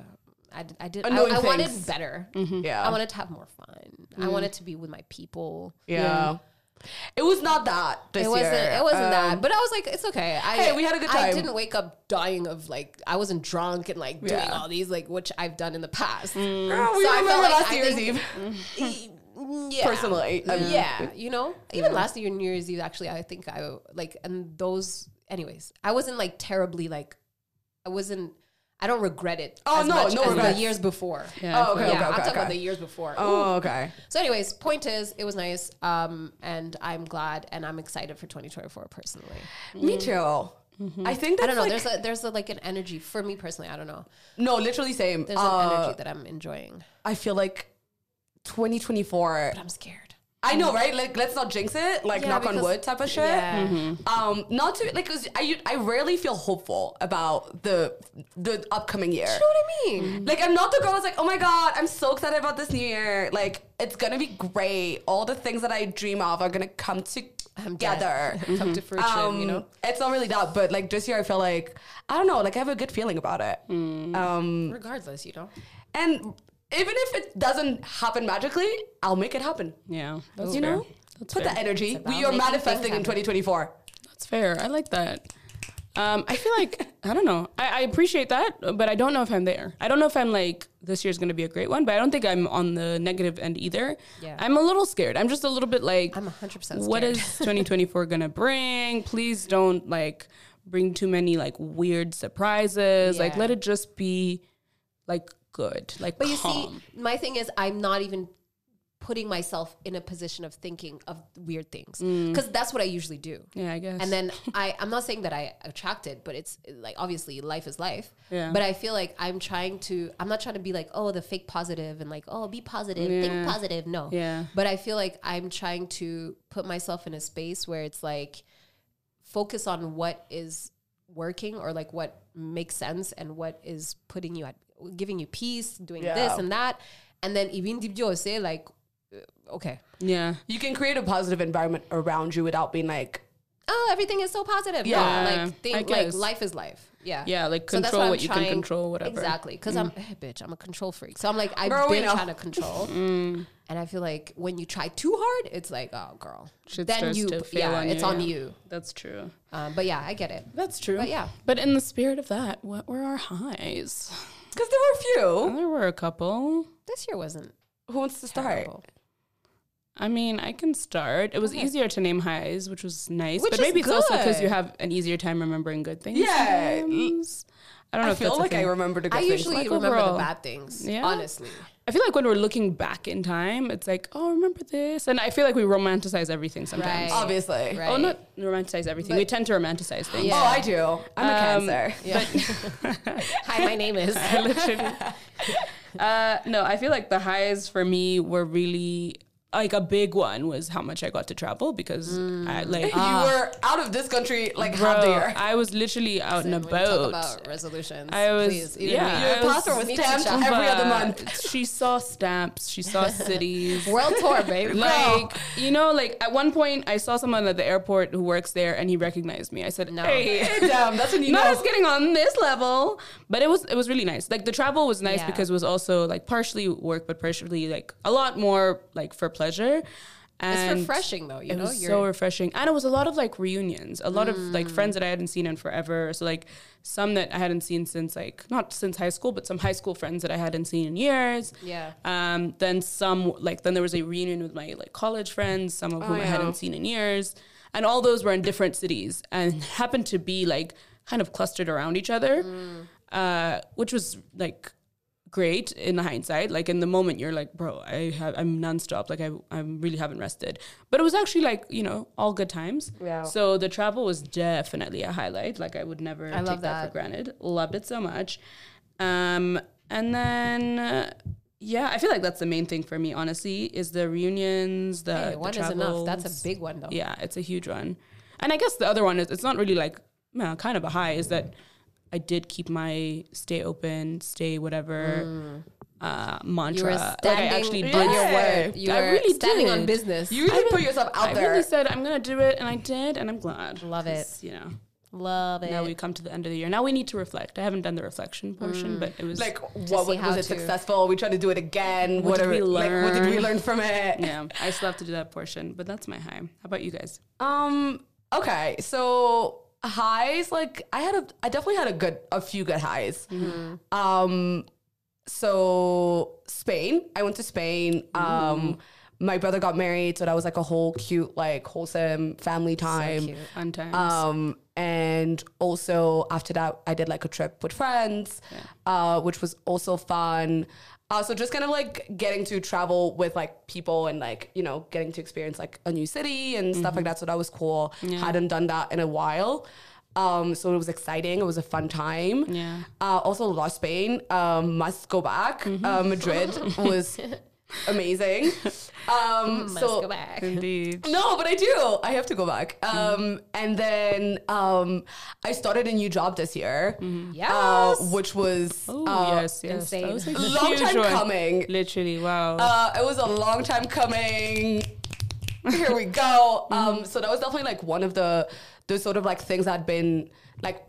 B: I, d- I did. I,
A: Annoying
B: I wanted
A: things.
B: better.
A: Yeah.
B: I wanted to have more fun. I wanted to be with my people.
A: yeah. It was not that this
B: it wasn't.
A: year.
B: It wasn't
A: Um,
B: that. But I was like, it's okay. I,
A: Hey, we had a good time.
B: I didn't wake up dying of like I wasn't drunk and like doing
A: Yeah.
B: all these like which I've done in the past.
A: Girl, we
B: So I
A: remember
B: felt like
A: last
B: I
A: Year's
B: think-
A: Eve. *laughs*
B: yeah.
A: Personally, um,
B: yeah, you know, even last year New Year's Eve, actually, I think I like and those. Anyways, I wasn't like terribly like, I wasn't. I don't regret it.
A: Oh,
B: as
A: no,
B: much
A: no
B: as
A: regrets.
B: the years before.
C: Yeah.
A: Oh, okay,
B: yeah,
A: okay,
B: I'm
A: okay,
B: about the years before. Ooh.
A: Oh, okay.
B: So, anyways, point is, it was nice, um, and I'm glad, and I'm excited for 2024 personally.
A: Me too. I think
B: I don't know.
A: like,
B: there's a there's a, like an energy for me personally. I don't know.
A: no, literally same.
B: There's
A: Uh,
B: an energy that I'm enjoying,
A: I feel like 2024.
B: but I'm scared.
A: I know, right? Like, let's not jinx it. Like,
B: Yeah,
A: knock on wood type of shit.
B: Yeah.
A: Um, not to like, 'cause I I rarely feel hopeful about the the upcoming year.
B: You know what I mean?
A: Like I'm not the girl that's like, oh my god, I'm so excited about this new year. Like it's gonna be great. All the things that I dream of are gonna come
B: I'm
A: together. *laughs*
B: Come to fruition,
A: Um,
B: you know.
A: it's not really that, but like this year, I feel like I don't know, like I have a good feeling about it.
B: Mm.
A: Um,
B: Regardless, you know.
A: and even if it doesn't happen magically, I'll make it happen.
C: Yeah. That's
A: You
C: fair.
A: know,
C: That's
A: put
C: fair.
A: the energy. We are manifesting in 2024.
C: That's fair. I like that. Um, I feel like I don't know. I, I appreciate that, but I don't know if I'm there. I don't know if I'm like this year's gonna be a great one, but I don't think I'm on the negative end either.
B: Yeah.
C: I'm a little scared. I'm just a little bit like
B: I'm 100%
C: What
B: scared. *laughs*
C: is 2024 gonna bring? Please don't like bring too many like weird surprises. Like let it just be like good. Like
B: But you see, my thing is, I'm not even putting myself in a position of thinking of weird things mm. because that's what I usually do.
C: Yeah, I guess.
B: And then I, I'm not saying that I attract it, but it's like obviously life is life.
C: Yeah.
B: But I feel like I'm trying to, I'm not trying to be like, oh, the fake positive and like, oh, be positive,
C: Yeah.
B: think positive. No.
C: Yeah.
B: But I feel like I'm trying to put myself in a space where it's like focus on what is working or like what makes sense and what is putting you at giving you peace, doing
A: Yeah.
B: this and that. And then even Dibjo say like, uh, okay,
C: yeah.
A: You can create a positive environment around you without being like,
B: oh, everything is so positive.
A: Yeah.
B: Yeah,
C: I
B: like think, like life is life. Yeah,
C: Yeah, like
B: So that's
C: control
B: why I'm
C: what you can control, whatever. Mm.
B: Exactly, because I'm eh, bitch. I'm a control freak. So I'm like I've
A: Girl,
B: been trying to control, *laughs*
C: Mm.
B: and I feel like when you try too hard, it's like oh girl,
C: Shit
B: then you
C: to fail
B: yeah,
C: on
B: it's
C: you,
B: on
C: yeah.
B: you.
C: That's true.
B: Um, but yeah, I get it.
C: That's true.
B: But yeah.
C: But in the spirit of that, what were our highs?
A: Because there were a few.
C: There were a couple.
B: This year wasn't
A: Who wants to start?
C: I mean, I can start. It was
B: Okay.
C: easier to name highs, which was nice.
A: Which
C: but
A: is
C: maybe it's also because you have an easier time remembering good things.
A: Yeah.
C: sometimes. I don't know
A: I
C: if
A: feel
C: that's a
A: like I
C: thing.
A: remember the good
B: I
A: things.
B: usually
C: Like
B: remember
C: overall.
B: the bad things.
C: Yeah?
B: honestly.
C: I feel like when we're looking back in time, it's like, oh, remember this, and I feel like we romanticize everything sometimes.
B: Right.
A: Obviously.
B: Right.
C: Oh, not romanticize everything.
B: But-
C: we tend to romanticize things.
B: Yeah.
A: Oh, I do. I'm a
C: Um,
A: cancer.
B: Yeah. *laughs* Hi, my name is. *laughs*
C: literally. *laughs* Uh, no, I feel like the highs for me were really like a big one was how much I got to travel because I mm. like *laughs*
A: You were out of this country like half the year.
C: I was literally out and
B: When you
C: about.
B: talk about resolutions.
C: I was
B: please,
C: yeah.
A: Your passport was stamped every other month. *laughs*
C: She saw stamps. She saw *laughs* cities.
B: World tour, babe.
C: like you know, like at one point I saw someone at the airport who works there, and he recognized me. I said,
B: No.
C: "Hey,
A: Damn, that's when you
C: not
A: know.
C: us getting on this level, but it was it was really nice. Like the travel was nice
B: Yeah.
C: because it was also like partially work, but partially like a lot more like for pleasure. And
B: it's refreshing though, you
C: it
B: know.
C: was so refreshing, and it was a lot of like reunions, a lot of
B: Mm.
C: like friends that I hadn't seen in forever. So like some that I hadn't seen since like not since high school, but some high school friends that I hadn't seen in years.
B: Yeah.
C: Um, then some like then there was a reunion with my like college friends, some of whom I
A: yeah.
C: hadn't seen in years, and all those were in different cities and happened to be like kind of clustered around each other, uh, which was like great in the hindsight. Like in the moment, you're like, bro, I have I'm nonstop. Like I I really haven't rested. But it was actually like you know all good times.
A: Yeah.
C: So the travel was definitely a highlight. Like I would never
B: I
C: take
B: love
C: that. for
B: that.
C: granted. Loved it so much. Um, and then. Uh, yeah, I feel like that's the main thing for me, honestly, is the reunions, the,
B: Hey,
C: the
B: one is enough. That's a big one though.
C: Yeah, it's a huge one. And I guess the other one is it's not really like well, kind of a high is that I did keep my stay open, stay whatever uh, mantra.
B: You were
C: like I
B: standing
C: actually did.
B: your word. You
C: I
B: were
C: really
B: standing on business.
A: You really put yourself out
C: I
A: there.
C: really said I'm gonna do it, and I did, and I'm glad.
B: Love it.
C: You know,
B: Love it.
C: now we come to the end of the year. Now we need to reflect. I haven't done the reflection portion, but it was
A: like, what was, was it successful? We tried to do it again.
C: What did
A: Whatever.
C: we
A: Like, what did we
C: learn?
A: learn from it? *laughs*
C: yeah. I still have to do that portion, but that's my high. How about you guys?
A: Um. Okay. So highs, like I had a, I definitely had a good, a few good highs. Um. So Spain, I went to Spain. Um. My brother got married, so that was like a whole cute, like wholesome family time.
B: cute.
C: Fun times.
A: Um, and also after that, I did like a trip with friends, uh, which was also fun. Uh, so just kind of like getting to travel with like people and like you know getting to experience like a new city and stuff like that. So that was cool. Hadn't done that in a while. Um, so it was exciting. It was a fun time.
C: Yeah.
A: Uh, also, lost Spain. Um, must go back. Uh, Madrid *laughs* was amazing. *laughs* Um,
B: Must
A: so
B: go back.
C: Indeed.
A: no, but I do. I have to go back. Um, and then um, I started a new job this year,
B: Yes.
A: uh, which was
C: Oh
A: uh,
C: yes, yes.
B: insane.
C: Was like a
A: long time
C: one.
A: coming.
C: Literally, wow.
A: Uh, it was a long time coming. Here we go. *laughs* Um, so that was definitely like one of the the sort of like things I'd been like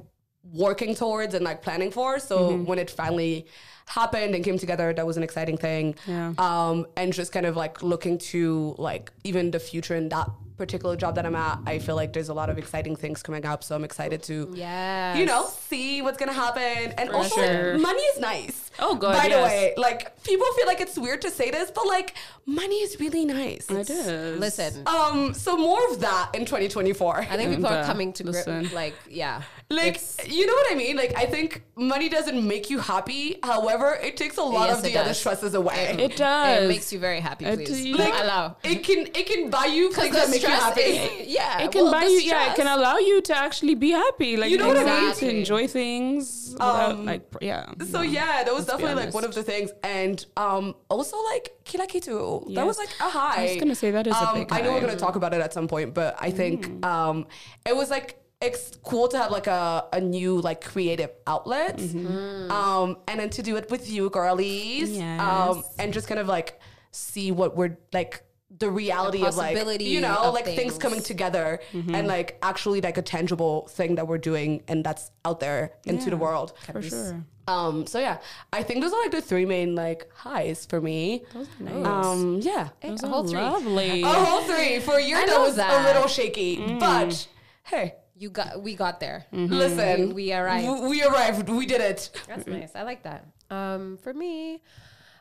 A: working towards and like planning for. So when it finally happened and came together, that was an exciting thing.
C: Yeah.
A: Um, and just kind of like looking to like even the future in that particular job that I'm at, I feel like there's a lot of exciting things coming up. So I'm excited to
B: Yes.
A: you know, see what's gonna happen. And also,
C: sure.
A: like, money is nice.
C: Oh, God,
A: By the way, like people feel like it's weird to say this, but like money is really nice.
C: It is.
B: Listen,
A: Um, so more of that in 2024.
B: I think people are coming to grip. Like, yeah,
A: Like
B: It's-
A: you know what I mean? Like I think money doesn't make you happy. However, it takes a lot
B: Yes,
A: of the other stresses away.
C: It does.
B: it makes you very happy. Please,
C: you
B: like, allow.
A: it can it can buy you things that make you
B: stress
A: happy.
B: is- yeah,
C: it can
B: well,
C: buy
B: the
C: you. Yeah, it can allow you to actually be happy. Like
A: You know what I mean?
C: To enjoy things. without,
A: Um,
C: like yeah.
A: So
C: no.
A: yeah, that was
C: Let's
A: definitely like one of the things, and um, also like Kila Kitu. That was like a high.
C: I was gonna say that is a
A: um,
C: big
A: I know we're.
C: Mm.
A: gonna talk about it at some point, but I think um, it was like it's cool to have like a, a new like creative outlet,
C: Mm-hmm.
A: um, and then to do it with you girlies, um, and just kind of like see what we're like the reality of like
B: possibility
A: you know like things.
B: things.
A: coming together
C: Mm-hmm.
A: and like actually like a tangible thing that we're doing and that's out there into the world
C: for sure.
A: um, so yeah, I think those are like the three main like highs for me.
C: Those are nice.
A: Um, yeah,
C: Those
B: a
C: are
B: whole three.
C: lovely.
A: a whole three for a year that was
B: that.
A: a little shaky,
C: Mm.
A: but hey,
B: You got, we got there.
A: listen,
B: We- we arrived.
A: w- We arrived. We did it.
B: That's nice. I like that. Um, for me,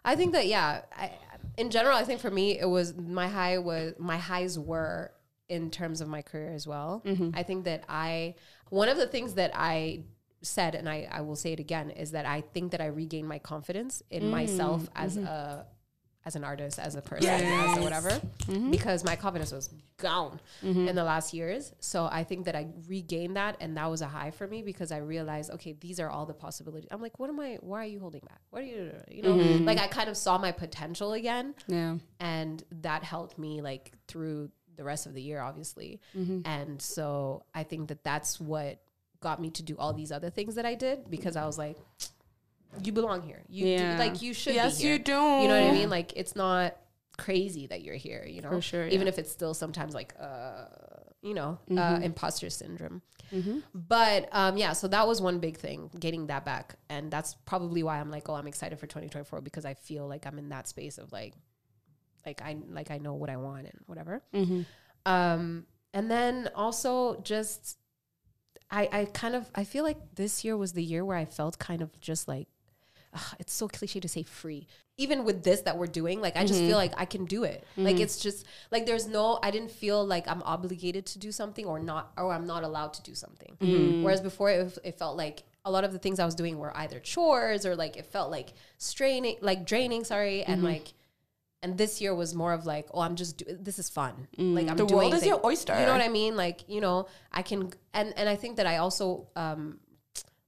B: I think that yeah. I, in general, I think for me, it was my high was my highs were in terms of my career as well. Mm-hmm. I think that I one of the things that I said, and I, I will say it again, is that I think that I regained my confidence in myself mm-hmm. as mm-hmm. a as an artist, as a person, as a whatever, mm-hmm. because my confidence was gone mm-hmm. in the last years. So I think that I regained that, and that was a high for me because I realized, okay, these are all the possibilities. I'm like, what am I? Why are you holding back? What are you? You know, mm-hmm. like I kind of saw my potential again,
C: Yeah.
B: and that helped me like through the rest of the year, obviously. And so I think that that's what got me to do all these other things that I did because I was like, you belong here. You
C: Yeah.
B: do, like you should.
A: Yes,
B: be here.
A: you do.
B: You know what I mean? Like it's not crazy that you're here. You know,
C: For sure,
B: Even
C: yeah.
B: if it's still sometimes like, uh, you know, uh,
A: Mm-hmm.
B: imposter syndrome. But um, yeah, so that was one big thing, getting that back, and that's probably why I'm like, oh, I'm excited for 2024 because I feel like I'm in that space of like, like I like I know what I want and whatever.
A: Mm-hmm.
B: Um, and then also just, I I kind of I feel like this year was the year where I felt kind of just like, ugh, it's so cliche to say free. Even with this that we're doing, like I just
A: Mm-hmm.
B: feel like I can do it. Like it's just like there's no I didn't feel like I'm obligated to do something or not or I'm not allowed to do something.
A: Mm-hmm.
B: Whereas before it, it felt like a lot of the things I was doing were either chores or like it felt like straining like draining, sorry, and
A: Mm-hmm.
B: like and this year was more of like, oh, I'm just do- this is fun. Like I'm
A: Mm. The
B: doing
A: world is
B: things.
A: your oyster.
B: You know what I mean? Like you know, I can and and I think that I also um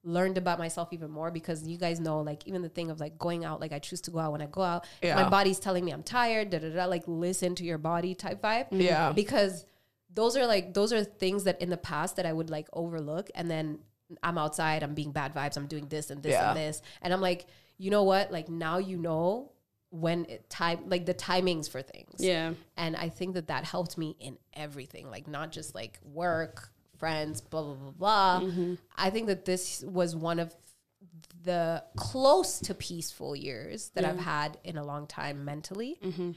B: learned about myself even more because you guys know like even the thing of like going out like I choose to go out when I go out
A: Yeah.
B: my body's telling me I'm tired da da da like listen to your body type vibe
A: Yeah.
B: because those are like those are things that in the past that I would like overlook and then I'm outside I'm being bad vibes I'm doing this and this
A: Yeah.
B: and this and I'm like you know what like now you know when it time like the timings for things
C: Yeah.
B: and I think that that helped me in everything, like not just like work, friends, blah, blah, blah, blah.
A: Mm-hmm.
B: I think that this was one of the close to peaceful years that I've had in a long time mentally,
A: Mm-hmm.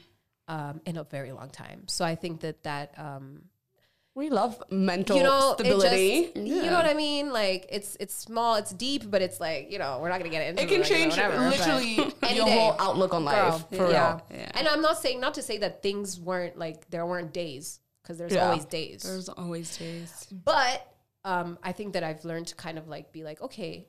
B: um, in a very long time. So I think that that, um,
A: We love mental
B: you know,
A: stability.
B: it just, you know what I mean? Like it's, it's small, it's deep, but it's like, you know, we're not going to get into
A: it can
B: like, you know,
A: change
B: whatever,
A: literally *laughs*
B: Any
A: your
B: day.
A: whole outlook on life.
B: Girl,
A: for
B: yeah.
A: real.
C: Yeah.
B: And I'm not saying not to say that things weren't like there weren't days because there's
A: Yeah.
B: always days.
C: There's always days.
B: but um, I think that I've learned to kind of like be like okay,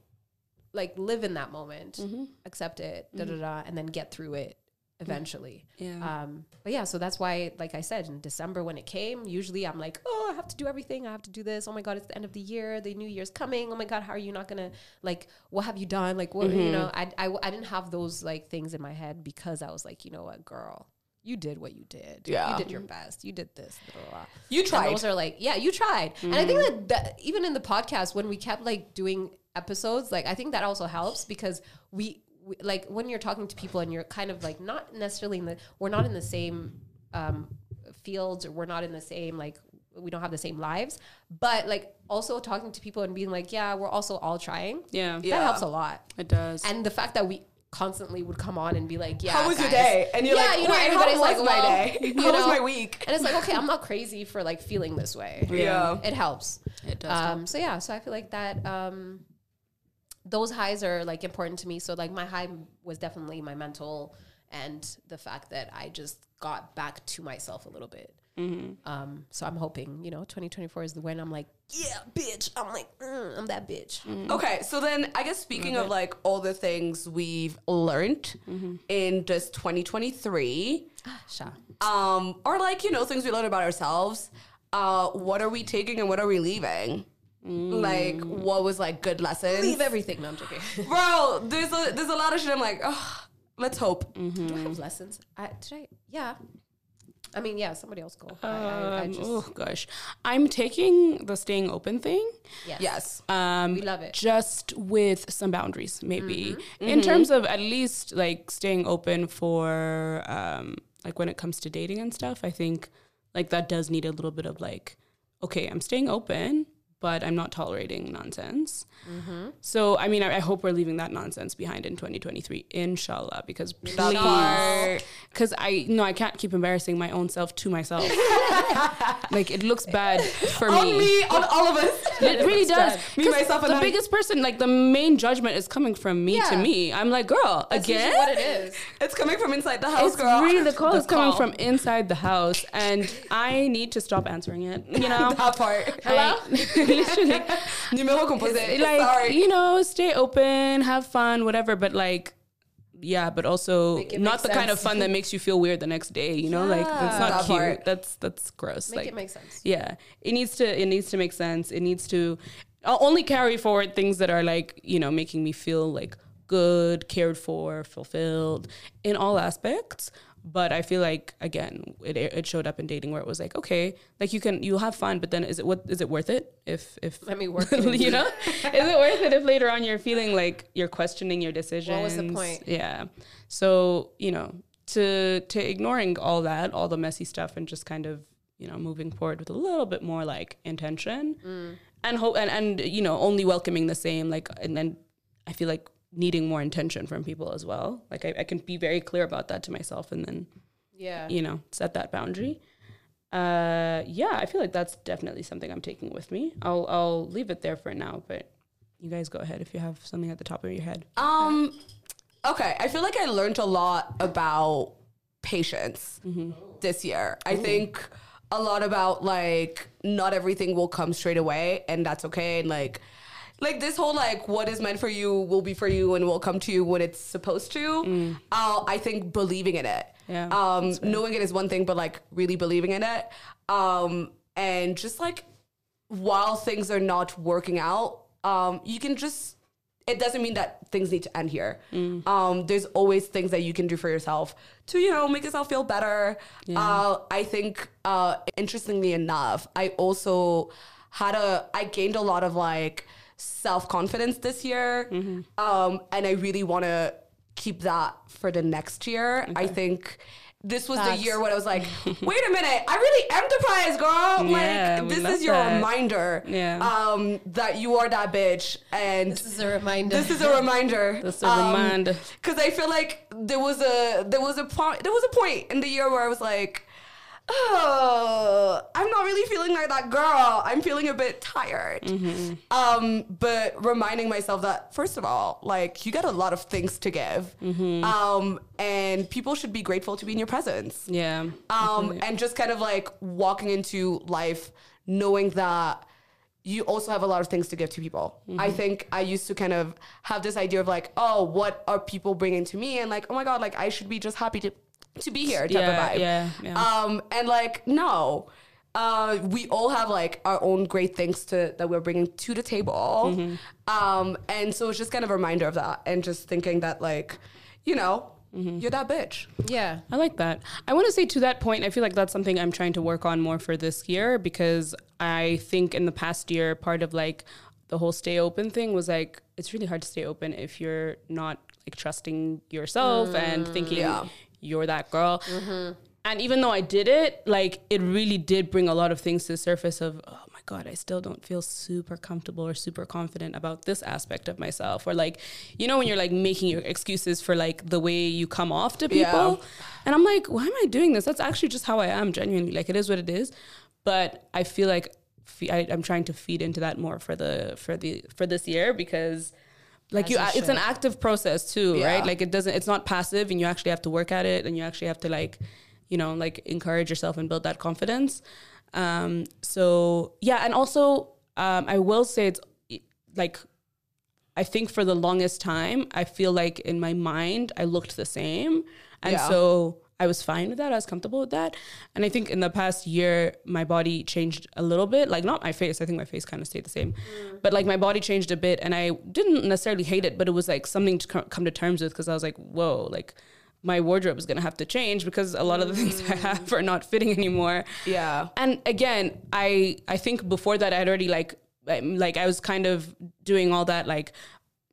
B: like live in that moment,
A: Mm-hmm.
B: accept it, da da da, and then get through it eventually.
C: Yeah.
B: Um, but yeah, so that's why, like I said, in December when it came, usually I'm like, oh, I have to do everything. I have to do this. Oh my god, it's the end of the year. The new year's coming. Oh my god, how are you not gonna like? What have you done? Like, what you know? I, I I didn't have those like things in my head because I was like, you know what, girl. You did what you did.
A: Yeah.
B: You did your best. You did this. Blah, blah, blah.
A: You
B: And
A: tried.
B: those are like, yeah, you tried. And I think that, that even in the podcast, when we kept like doing episodes, like I think that also helps because we, we like when you're talking to people and you're kind of like not necessarily in the, we're not in the same um, fields or we're not in the same like we don't have the same lives, but like also talking to people and being like, yeah, we're also all trying.
C: Yeah.
A: Yeah.
B: That helps a lot.
C: It does.
B: And the fact that we constantly would come on and be like, yeah,
A: How was your day? And you're
B: Yeah,
A: like, "Yeah,
B: you know,
A: wait,
B: everybody's
A: how
B: like,
A: my
B: well,
A: day?
B: you *laughs*
A: How was my week?
B: And it's like, okay, I'm not crazy for like feeling this way.
A: Yeah.
B: It helps.
C: it does.
B: Um, so yeah, so I feel like that um, those highs are like important to me. So like my high was definitely my mental and the fact that I just got back to myself a little bit. Um, so I'm hoping, you know, 2024 is the when I'm like, yeah, bitch. I'm like, mm, I'm that bitch.
A: Okay, so then I guess speaking of like all the things we've learned in just 2023,
B: sure.
A: um, or like you know things we learned about ourselves. Uh, what are we taking and what are we leaving? Like, what was like good lessons?
B: Leave everything. No, I'm joking. *laughs*
A: bro. There's a there's a lot of shit. I'm like, oh, let's hope.
B: Do I have lessons? I, did I? Yeah. I mean, yeah. Somebody else go. I, I, I
C: Um,
B: just,
C: oh gosh, I'm taking the staying open thing.
B: yes.
A: Yes.
C: Um,
B: We love it.
C: Just with some boundaries, maybe in terms of at least like staying open for um, like when it comes to dating and stuff. I think like that does need a little bit of like, okay, I'm staying open, but I'm not tolerating nonsense. Mm-hmm. So I mean, I, I hope we're leaving that nonsense behind in 2023, inshallah, because please, because I no, I can't keep embarrassing my own self to myself. *laughs* like it looks bad for
A: On
C: me.
A: me, on all of us.
C: It really does.
A: Me, myself, and
C: the
A: I.
C: biggest person, like the main judgment is coming from me to me. I'm like, girl,
B: That's
C: again.
B: usually what it is.
A: It's coming from inside the house,
C: It's
A: girl.
C: really the call
B: The
C: is coming from inside the house, and I need to stop answering it. You *laughs* know,
A: that part.
C: Hello, literally, *laughs*
A: Numero composé.
C: like
A: Sorry.
C: you know, stay open, have fun, whatever. But like, yeah, but also not
B: make
C: the kind of fun that makes you feel weird the next day. You know, like that's not
A: That
C: cute.
A: part.
C: That's that's gross.
B: Make
C: like,
B: it make sense.
C: yeah, it needs to it needs to make sense. It needs to I'll only carry forward things that are like you know making me feel like good, cared for, fulfilled in all aspects. But I feel like again, it it showed up in dating where it was like, okay, like you can you'll have fun, but then is it what is it worth it? If if
B: Let me work *laughs*
C: you know, is it worth it if later on you're feeling like you're questioning your decisions?
B: What was the point?
C: Yeah. So you know, to to ignoring all that, all the messy stuff, and just kind of you know moving forward with a little bit more like intention
B: Mm.
C: and hope and and you know only welcoming the same like and then I feel like needing more intention from people as well. Like I, I can be very clear about that to myself, and then
B: Yeah.
C: you know set that boundary. Uh, yeah, I feel like that's definitely something I'm taking with me. I'll I'll leave it there for now, but you guys go ahead if you have something at the top of your head.
A: Um, okay, I feel like I learned a lot about patience this year. I think a lot about like not everything will come straight away, and that's okay. And like, like this whole like what is meant for you will be for you and will come to you when it's supposed to. Uh, I think believing in it.
C: Yeah,
A: Um, knowing it is one thing, but like really believing in it. Um, and just like while things are not working out, um, you can just it doesn't mean that things need to end here. Um, there's always things that you can do for yourself to, you know, make yourself feel better. Uh, I think, uh, interestingly enough, I also had a, I gained a lot of like self confidence this year. Um, and I really want to keep that for the next year. I think this was
B: Facts.
A: the year when I was like, *laughs* wait a minute, I really am the prize, girl.
C: Yeah,
A: like, this is your
C: that.
A: reminder
C: Yeah.
A: um, that you are that bitch. And
B: This is a reminder.
A: this is a reminder. *laughs*
C: this is a reminder.
A: Because I feel like there was a there was a point there was a point in the year where I was like, oh, I'm not really feeling like that girl. I'm feeling a bit tired.
C: Mm-hmm.
A: Um, but reminding myself that first of all, like you got a lot of things to give,
C: Mm-hmm.
A: um, and people should be grateful to be in your presence
C: Yeah.
A: um, and just kind of like walking into life knowing that you also have a lot of things to give to people. I think I used to kind of have this idea of like, oh, what are people bringing to me? And like, oh my God, like I should be just happy to, to be here type
C: Yeah,
A: of vibe.
C: yeah, yeah.
A: Um, and like, no, uh, we all have like our own great things to that we're bringing to the table.
C: Mm-hmm.
A: Um, and so it's just kind of a reminder of that and just thinking that like, you know,
C: Mm-hmm.
A: you're that bitch.
B: yeah.
C: I like that. I want to say to that point, I feel like that's something I'm trying to work on more for this year because I think in the past year, part of like the whole stay open thing was like, it's really hard to stay open if you're not like trusting yourself and thinking
A: yeah.
C: You're that girl. Mm-hmm. And even though I did it, like it really did bring a lot of things to the surface of, oh my God, I still don't feel super comfortable or super confident about this aspect of myself. Or like, you know, when you're like making your excuses for like the way you come off to people.
A: Yeah.
C: And I'm like, why am I doing this? That's actually just how I am, genuinely. Like it is what it is. But I feel like I, I'm trying to feed into that more for the for the for this year because like you, it's an active process too,
A: Yeah.
C: right? Like it doesn't, it's not passive, and you actually have to work at it, and you actually have to like, you know, like encourage yourself and build that confidence. Um, so yeah, and also um, I will say it's like I think for the longest time, I feel like in my mind I looked the same, and
A: Yeah.
C: so I was fine with that. I was comfortable with that, and I think in the past year my body changed a little bit. Like not my face. I think my face kind of stayed the same, mm. but like my body changed a bit, and I didn't necessarily hate it, but it was like something to co- come to terms with because I was like, whoa, like. My wardrobe is gonna have to change because a lot of the things I have mm. are not fitting anymore.
A: Yeah.
C: And again, I I think before that I'd already like like I was kind of doing all that like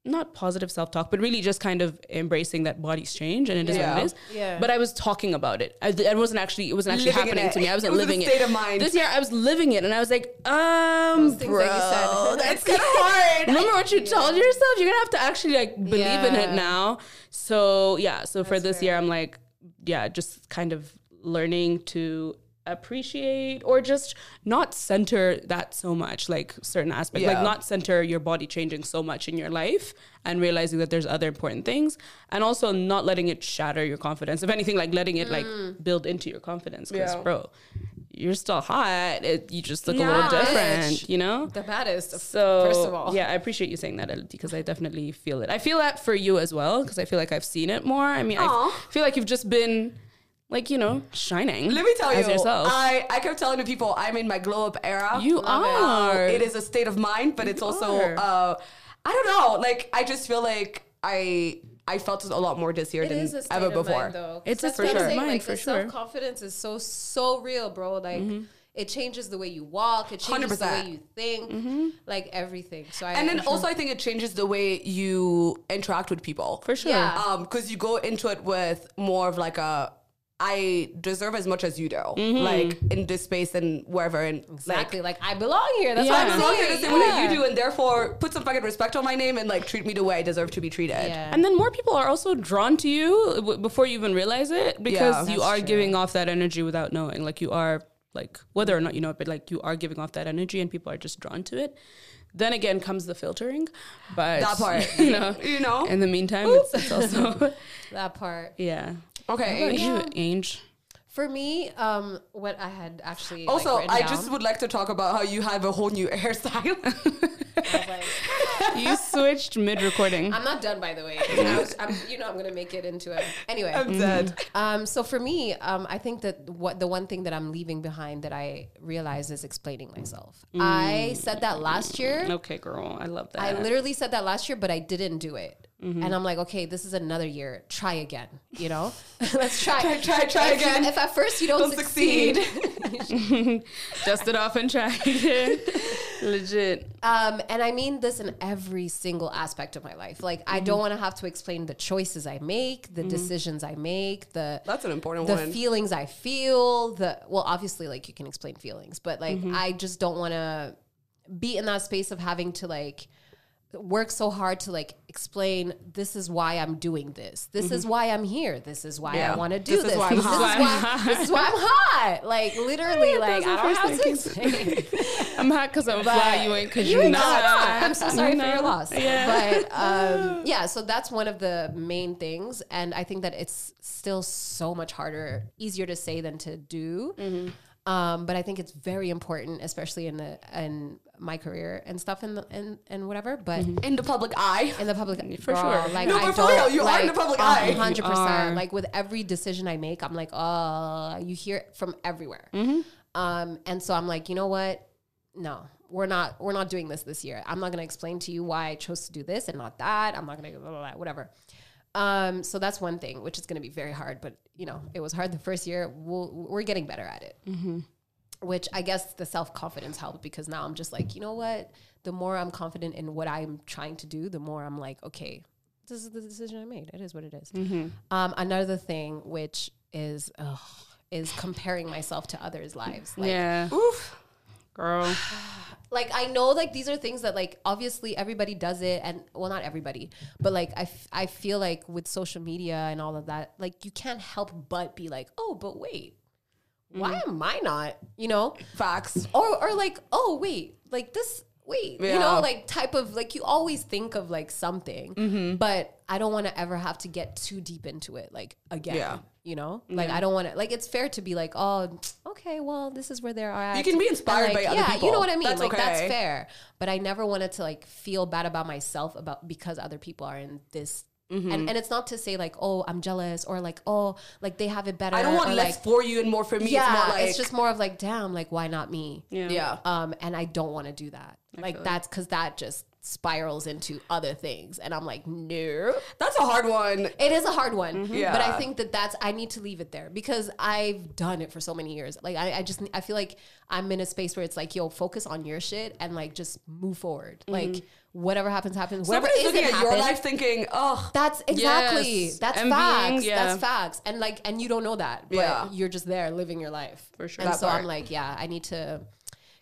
C: not positive self talk, but really just kind of embracing that bodies change and it is what it is.
B: Yeah.
C: But I was talking about it. I, it wasn't actually it wasn't actually
A: Living
C: happening to me. I wasn't
A: It was
C: living
A: state
C: it.
A: of mind.
C: This year I was living it, and I was like, um, bro,
B: that you said. *laughs*
C: that's kind of hard. Remember what you told yourself? You're gonna have to actually like believe in it now. So yeah. So for this
B: fair.
C: year, I'm like, yeah, just kind of learning to appreciate or just not center that so much like certain aspects like not center your body changing so much in your life and realizing that there's other important things and also not letting it shatter your confidence if anything like letting it like mm. build into your confidence because
A: Yeah.
C: bro you're still hot it, you just look a
A: Yeah,
C: little
A: bitch.
C: different you know
B: The baddest.
C: so
B: first of all,
C: yeah, I appreciate you saying that because I definitely feel it. I feel that for you as well because I feel like I've seen it more. I mean, I
A: Aw.
C: feel like you've just been like you know shining.
A: Let me tell
C: as
A: you,
C: yourself.
A: I, I kept telling the people I'm in my glow up era.
C: you
B: Love it.
C: are.
A: it is a state of mind, but it's also
C: are.
A: uh, I don't know. Like I just feel like I I felt it a lot more this year
B: It
A: than
B: is a state
A: ever
B: of
A: before.
B: mind, though.
C: It's a
B: That's
C: for sure.
B: saying,
C: Mind,
B: Like
C: for
B: the
C: sure.
B: self confidence is so so real, bro. Like
C: Mm-hmm.
B: it changes the way you walk. It changes the
A: 100%.
B: way you think.
C: Mm-hmm.
B: Like everything. So I
A: and then also I think it changes the way you interact with people.
C: for sure.
B: Yeah.
A: Um, because you go into it with more of like a I deserve as much as you do,
C: Mm-hmm.
A: like in this space and wherever, and
B: exactly
A: like
B: like, I belong here. That's
C: Yeah.
B: what
A: I'm
B: I'm
A: not
B: saying.
A: here the same way that you do, and therefore put some fucking respect on my name and like treat me the way I deserve to be treated.
B: Yeah.
C: And then more people are also drawn to you w- before you even realize it because
A: Yeah.
C: you are
B: true.
C: giving off that energy without knowing. Like you are like whether or not you know it, but like you are giving off that energy and people are just drawn to it. Then again comes the filtering, but
A: That part, *laughs*
C: you know.
A: you know.
C: In the meantime, it's, it's also *laughs*
B: that part. *laughs*
C: yeah.
A: Okay.
C: How you, Ange?
B: For me, um, what I had actually
A: Also,
B: written
A: I
B: down,
A: just would like to talk about how you have a whole new *laughs* hairstyle.
B: Like, *laughs*
C: You switched mid-recording.
B: I'm not done, by the way. *laughs* I was, I'm, you know, I'm gonna make it into a anyway.
A: I'm dead. *laughs*
B: Um, so for me, um, I think that what the one thing that I'm leaving behind that I realize is explaining myself. I said that last year.
C: Okay, girl, I love that.
B: I literally said that last year, but I didn't do it. And I'm like, okay, this is another year. Try again. You know, let's try.
A: Try, try, try
B: if you-
A: again.
B: if at first you don't,
A: Don't
B: succeed, *laughs*
C: Dust it off and try again. *laughs* Legit.
B: Um, and I mean this in every single aspect of my life. Like I
A: Mm-hmm.
B: don't want to have to explain the choices I make, the decisions I make, the
A: That's an important one.
B: the
A: one.
B: feelings I feel. The well, obviously, like you can explain feelings, but like
A: Mm-hmm.
B: I just don't want to be in that space of having to like work so hard to like explain this is why I'm doing this. This is why I'm here. This is why
A: Mm-hmm. Yeah.
B: I want to do
A: This
B: this.
A: is why I'm
B: this,
A: hot.
B: Is why, this is why I'm hot. Like *laughs* literally, like I don't have to explain. *laughs*
C: I'm hot because I'm fly. You ain't because
B: You
C: you're not.
B: not. I'm so sorry for your *laughs* loss.
C: Yeah.
B: But um, yeah, so that's one of the main things, and I think that it's still so much harder, easier to say than to do.
C: Mm-hmm.
B: Um, but I think it's very important, especially in the in my career and stuff, and and and whatever. But
A: in the public eye.
B: in the public *laughs*
C: For
B: girl,
C: sure.
B: Like
A: No,
B: I
A: but for
B: don't,
A: real, you are in the public
B: a
A: eye.
B: hundred percent. Like with every decision I make, I'm like, oh, you hear it from everywhere.
A: Mm-hmm.
B: Um, and so I'm like, you know what? No, we're not. We're not doing this this year. I'm not going to explain to you why I chose to do this and not that. I'm not going to blah, blah, blah, whatever. Um, so that's one thing, which is going to be very hard. But you know, it was hard the first year. We'll, we're getting better at it which I guess the self confidence helped because now I'm just like, you know what? The more I'm confident in what I'm trying to do, the more I'm like, okay, this is the decision I made. It is what it is. Um, another thing, which is, ugh, is comparing myself to others' lives. Like,
C: yeah.
A: Oof.
C: Girl. *sighs*
B: like I know like these are things that like obviously everybody does it and well not everybody but like I, f- I feel like with social media and all of that like you can't help but be like oh but wait why am I not you know
A: Facts.
B: or or like oh wait like this wait, you know, like type of like you always think of like something,
A: Mm-hmm.
B: but I don't want to ever have to get too deep into it, like again.
A: Yeah.
B: You know, like I don't want to. Like it's fair to be like, oh, okay, well, this is where they're at.
A: You can be inspired by
B: like,
A: other
B: yeah, you know what I mean.
A: That's
B: like that's fair, but I never wanted to like feel bad about myself about because other people are in this.
A: Mm-hmm.
B: And, and it's not to say like oh I'm jealous or like oh like they have it better.
A: I don't want less
B: like,
A: for you and more for me.
B: yeah,
A: it's more like
B: it's just more of like damn like why not me?
C: Yeah.
A: yeah.
B: um, and I don't want to do that. Like that's because that just spirals into other things, and I'm like, no.
A: That's a hard one.
B: It is a hard one,
A: Mm-hmm. Yeah.
B: but I think that that's I need to leave it there because I've done it for so many years. Like I, I just I feel like I'm in a space where it's like, yo, focus on your shit and like just move forward. Like whatever happens, happens. Whatever.
A: Somebody's
B: isn't
A: looking at your life thinking, oh,
B: that's exactly
C: Yes.
B: that's
C: Envying,
B: facts.
C: yeah.
B: That's facts. And like and you don't know that, but
A: Yeah.
B: you're just there living your life.
C: For sure.
B: And
A: That
B: so
A: part.
B: I'm like, yeah, I need to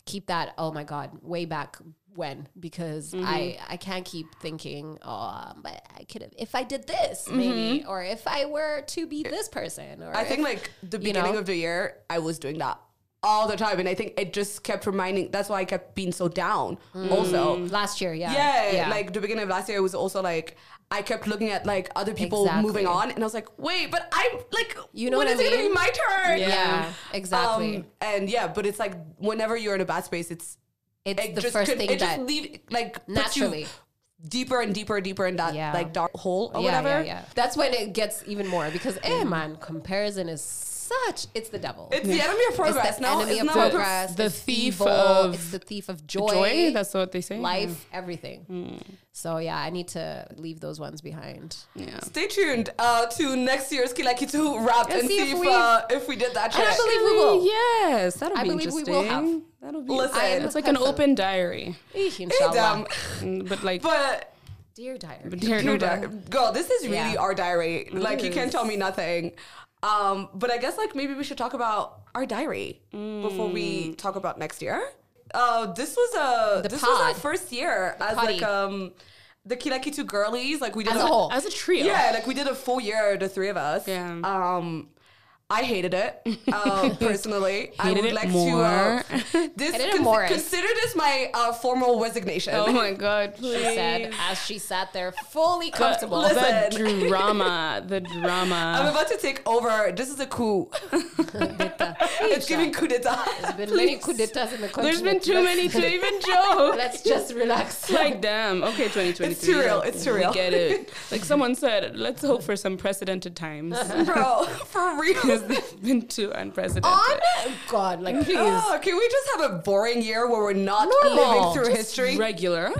B: keep that. Oh my god, way back when because
A: Mm-hmm.
B: I I can't keep thinking, oh, but I could have if I did this maybe,
A: Mm-hmm.
B: or if I were to be this person, or
A: I think
B: if-
A: like the
B: you
A: beginning
B: know?
A: of the year, I was doing that all the time, and I think it just kept reminding. That's why I kept being so down.
B: Mm.
A: Also,
B: last year, yeah,
A: yeah, like the beginning of last year, it was also like I kept looking at like other people
B: Exactly.
A: moving on, and I was like, wait, but I'm like,
B: You know
A: when is it gonna be my turn?
B: yeah, exactly.
A: Um, and yeah, but it's like whenever you're in a bad space, it's
B: it's
A: it
B: the
A: just
B: first
A: could-
B: thing
A: it
B: that
A: just leave like
B: naturally.
A: deeper and deeper and deeper in that
B: Yeah.
A: like dark hole or
B: yeah,
A: whatever.
B: yeah, yeah. That's when it gets even more because, eh, man, comparison is such. It's the devil.
A: It's the enemy of progress.
B: It's the
A: no,
B: enemy
A: it's
B: of
A: not
B: progress.
C: the
B: it's
C: thief
B: evil,
C: of
B: It's the thief of joy.
C: Joy. That's what they say.
B: life, everything. So yeah, I need to leave those ones behind.
C: Yeah.
A: Stay tuned uh, to next year's Kila Kitu wrap and,
B: And
A: see,
B: see if
A: if,
B: we-
A: uh, if we did that
B: And I believe we will.
C: Yes, that'll
B: I
C: be
B: believe we
C: interesting.
B: will have.
C: That'll be.
A: Listen,
C: it's like an open diary,
B: Inshallah.
C: Mm, but like.
A: But
B: Dear diary.
C: dear,
A: Dear
C: no,
A: di- girl, this is really
B: Yeah.
A: our diary. Like you can't tell me nothing. Um, but I guess like maybe we should talk about our diary before we talk about next year. Uh, this was a
B: The
A: this was our first year as
B: Potty.
A: like um the Kila Kitu girlies. Like we did
B: As a whole.
C: as a trio.
A: Yeah, like we did a full year, the three of us.
C: Yeah.
A: Um, I hated it uh, *laughs* personally. I
C: Hated
A: would
C: it
A: like
C: more.
A: to. Uh, this *laughs*
B: Hated it
A: con-
B: more.
A: consider this my uh, formal resignation.
C: Oh my god, please. *laughs*
B: She said as she sat there fully comfortable.
A: listen.
C: The drama, the drama.
A: I'm about to take over. This is a coup. it's giving coup d'etat.
B: There's been many coup d'etats in the country.
C: There's been too
B: Let's-
C: many to even joke.
B: Let's just relax.
C: like damn okay 2023
A: It's too real, it's too real.
C: we get it like someone said let's hope for some precedented times
A: Bro, for real.
C: Because *laughs* they've been too unprecedented
B: On God, like please.
A: Oh, can we just have a boring year where we're not
B: Normal.
A: living through
C: Just
A: history?
C: regular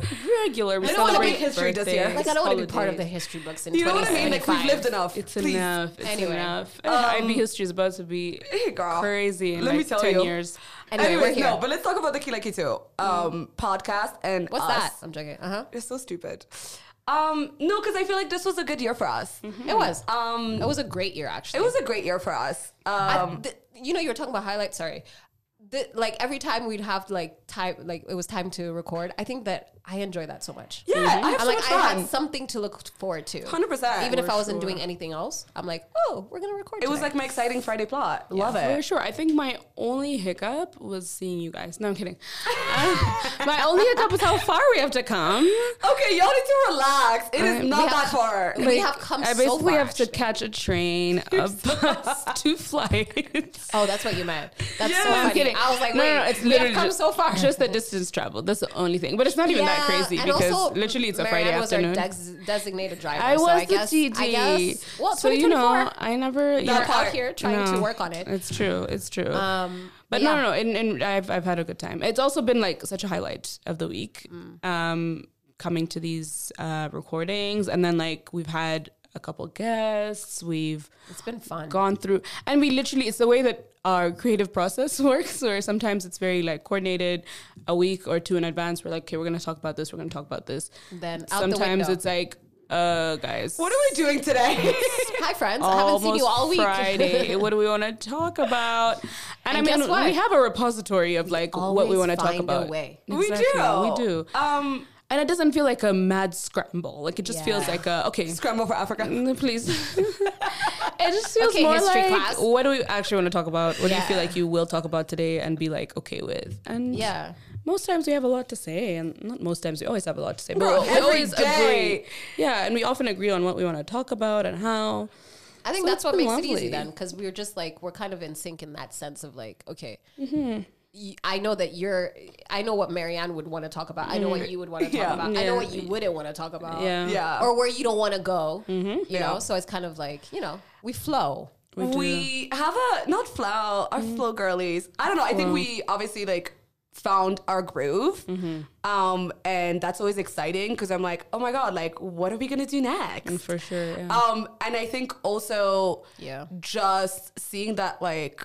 C: regular we
A: I don't wanna
C: celebrate
A: make history this
C: birthdays,
A: year.
B: Like I don't want to be part of the history books in
A: you know what I mean? Like we've lived enough.
C: it's
A: Please.
C: enough it's
B: Anyway.
C: enough *laughs* IB history is about to be
A: Hey, girl.
C: crazy in
A: Let
C: like
A: me tell
C: 10
A: you.
C: years
B: Anyway,
A: Anyways,
B: we're here.
A: no, but let's talk about the Kila Kitu um, podcast and
B: What's
A: us.
B: that? I'm joking. Uh huh.
A: It's so stupid. Um, no, because I feel like this was a good year for us.
B: It was.
A: Um,
B: It was a great year, actually.
A: it was a great year for us.
B: I-
A: Um,
B: th- you know, you were talking about highlights. Sorry. The, like every time we'd have like time, like it was time to record. I think that I enjoy that so much.
A: yeah, I have
B: I'm
A: so
B: like
A: much
B: I
A: fun.
B: had something to look forward to.
A: 100%.
B: Even if I wasn't
C: sure.
B: doing anything else, I'm like, oh, we're gonna record.
A: It was like my exciting Friday plot. Love it For
C: sure. I think my only hiccup was seeing you guys. No, I'm kidding. Uh, *laughs* my only hiccup is how far we have to come.
A: Okay, y'all need to relax. It is
C: Uh,
A: not that
B: have-
A: far.
B: we have come
C: I
B: so
C: basically
B: far.
C: have to
B: actually.
C: catch a train, *laughs* a bus, two flights.
B: Oh, that's what you meant. That's
A: Yeah,
B: so
A: I'm
B: funny.
C: kidding.
B: I was like,
C: no,
B: wait,
C: no, no, it's
B: we
C: literally
B: have come
C: just,
B: so far.
C: just the distance traveled. That's the only thing. But it's not even that
B: Yeah,
C: crazy because literally it's a
B: Marianne
C: Friday
B: was
C: afternoon.
B: our des- designated driver.
C: I was
B: so I
C: the
B: guess,
C: TD.
B: I guess. Well,
C: so you know, I never.
B: You're out here trying to work on it.
C: It's true. It's true.
B: Um,
C: But
B: yeah.
C: no, no, no. And, and I've, I've had a good time. It's also been like such a highlight of the week,
B: Mm.
C: um, coming to these uh, recordings. And then like we've had a couple guests. We've
B: It's been fun.
C: gone through, and we literally, it's the way that our creative process *laughs* works, where sometimes it's very like coordinated a week or two in advance. We're like, okay, we're going to talk about this. We're going to talk about this.
B: Then out the
C: sometimes
B: window.
C: it's like, uh, guys.
A: What are we doing today? *laughs*
B: Hi, friends. I haven't seen you all week.
C: Friday. *laughs* what do we want to talk about? And,
B: And
C: I mean, we have a repository of like what we want to talk
B: find a
C: about.
B: way.
A: we do.
C: We do.
A: Um,
C: And it doesn't feel like a mad scramble. Like it just feels like a okay.
A: scramble for Africa.
C: mm, Please. *laughs* it just feels
B: Okay,
C: more
B: history
C: like
B: class.
C: what do we actually want to talk about? What do you feel like you will talk about today and be like okay with? And
B: Yeah.
C: most times we have a lot to say, and not most times we always have a lot to say,
A: Bro,
C: but we always
A: day.
C: agree. Yeah, and we often agree on what we want to talk about and how.
B: I think
C: So
B: that's what makes it easy then, because we're just like we're kind of in sync in that sense of like, okay,
C: Mm-hmm.
B: Y- I know that you're, I know what Marianne would want to talk about. I know what you would want to talk
A: Yeah.
B: about. I
C: Mm.
B: Know what you wouldn't want to talk about.
C: Yeah.
A: Yeah.
B: or where you don't want to go. You
A: Yeah.
B: know, so it's kind of like you know we flow.
A: we, have a not flow our
C: Mm-hmm.
A: flow girlies i don't know i think we obviously like found our groove
C: Mm-hmm.
A: um and that's always exciting because i'm like oh my god like what are we gonna do next
C: For sure. Yeah.
A: um and i think also
B: Yeah.
A: just seeing that like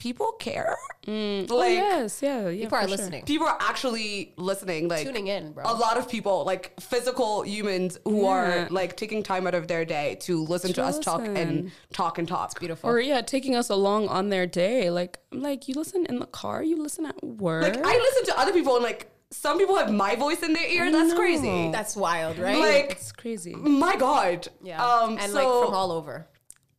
A: people care
C: oh,
A: like
C: yes. Yeah. yeah
B: People are
C: sure.
B: listening,
A: people are actually listening like
B: tuning in, bro.
A: a lot of people like physical humans who are like taking time out of their day to listen to,
C: To
A: us talk and talk and talk It's
B: Beautiful.
C: Or yeah, taking us along on their day. Like, I'm like you listen in the car, you listen at work.
A: Like I listen to other people and like some people have my voice in their ear. That's crazy.
B: That's wild, right?
A: Like
C: it's crazy.
A: my god.
B: yeah,
A: Um.
B: and
A: so,
B: like from all over.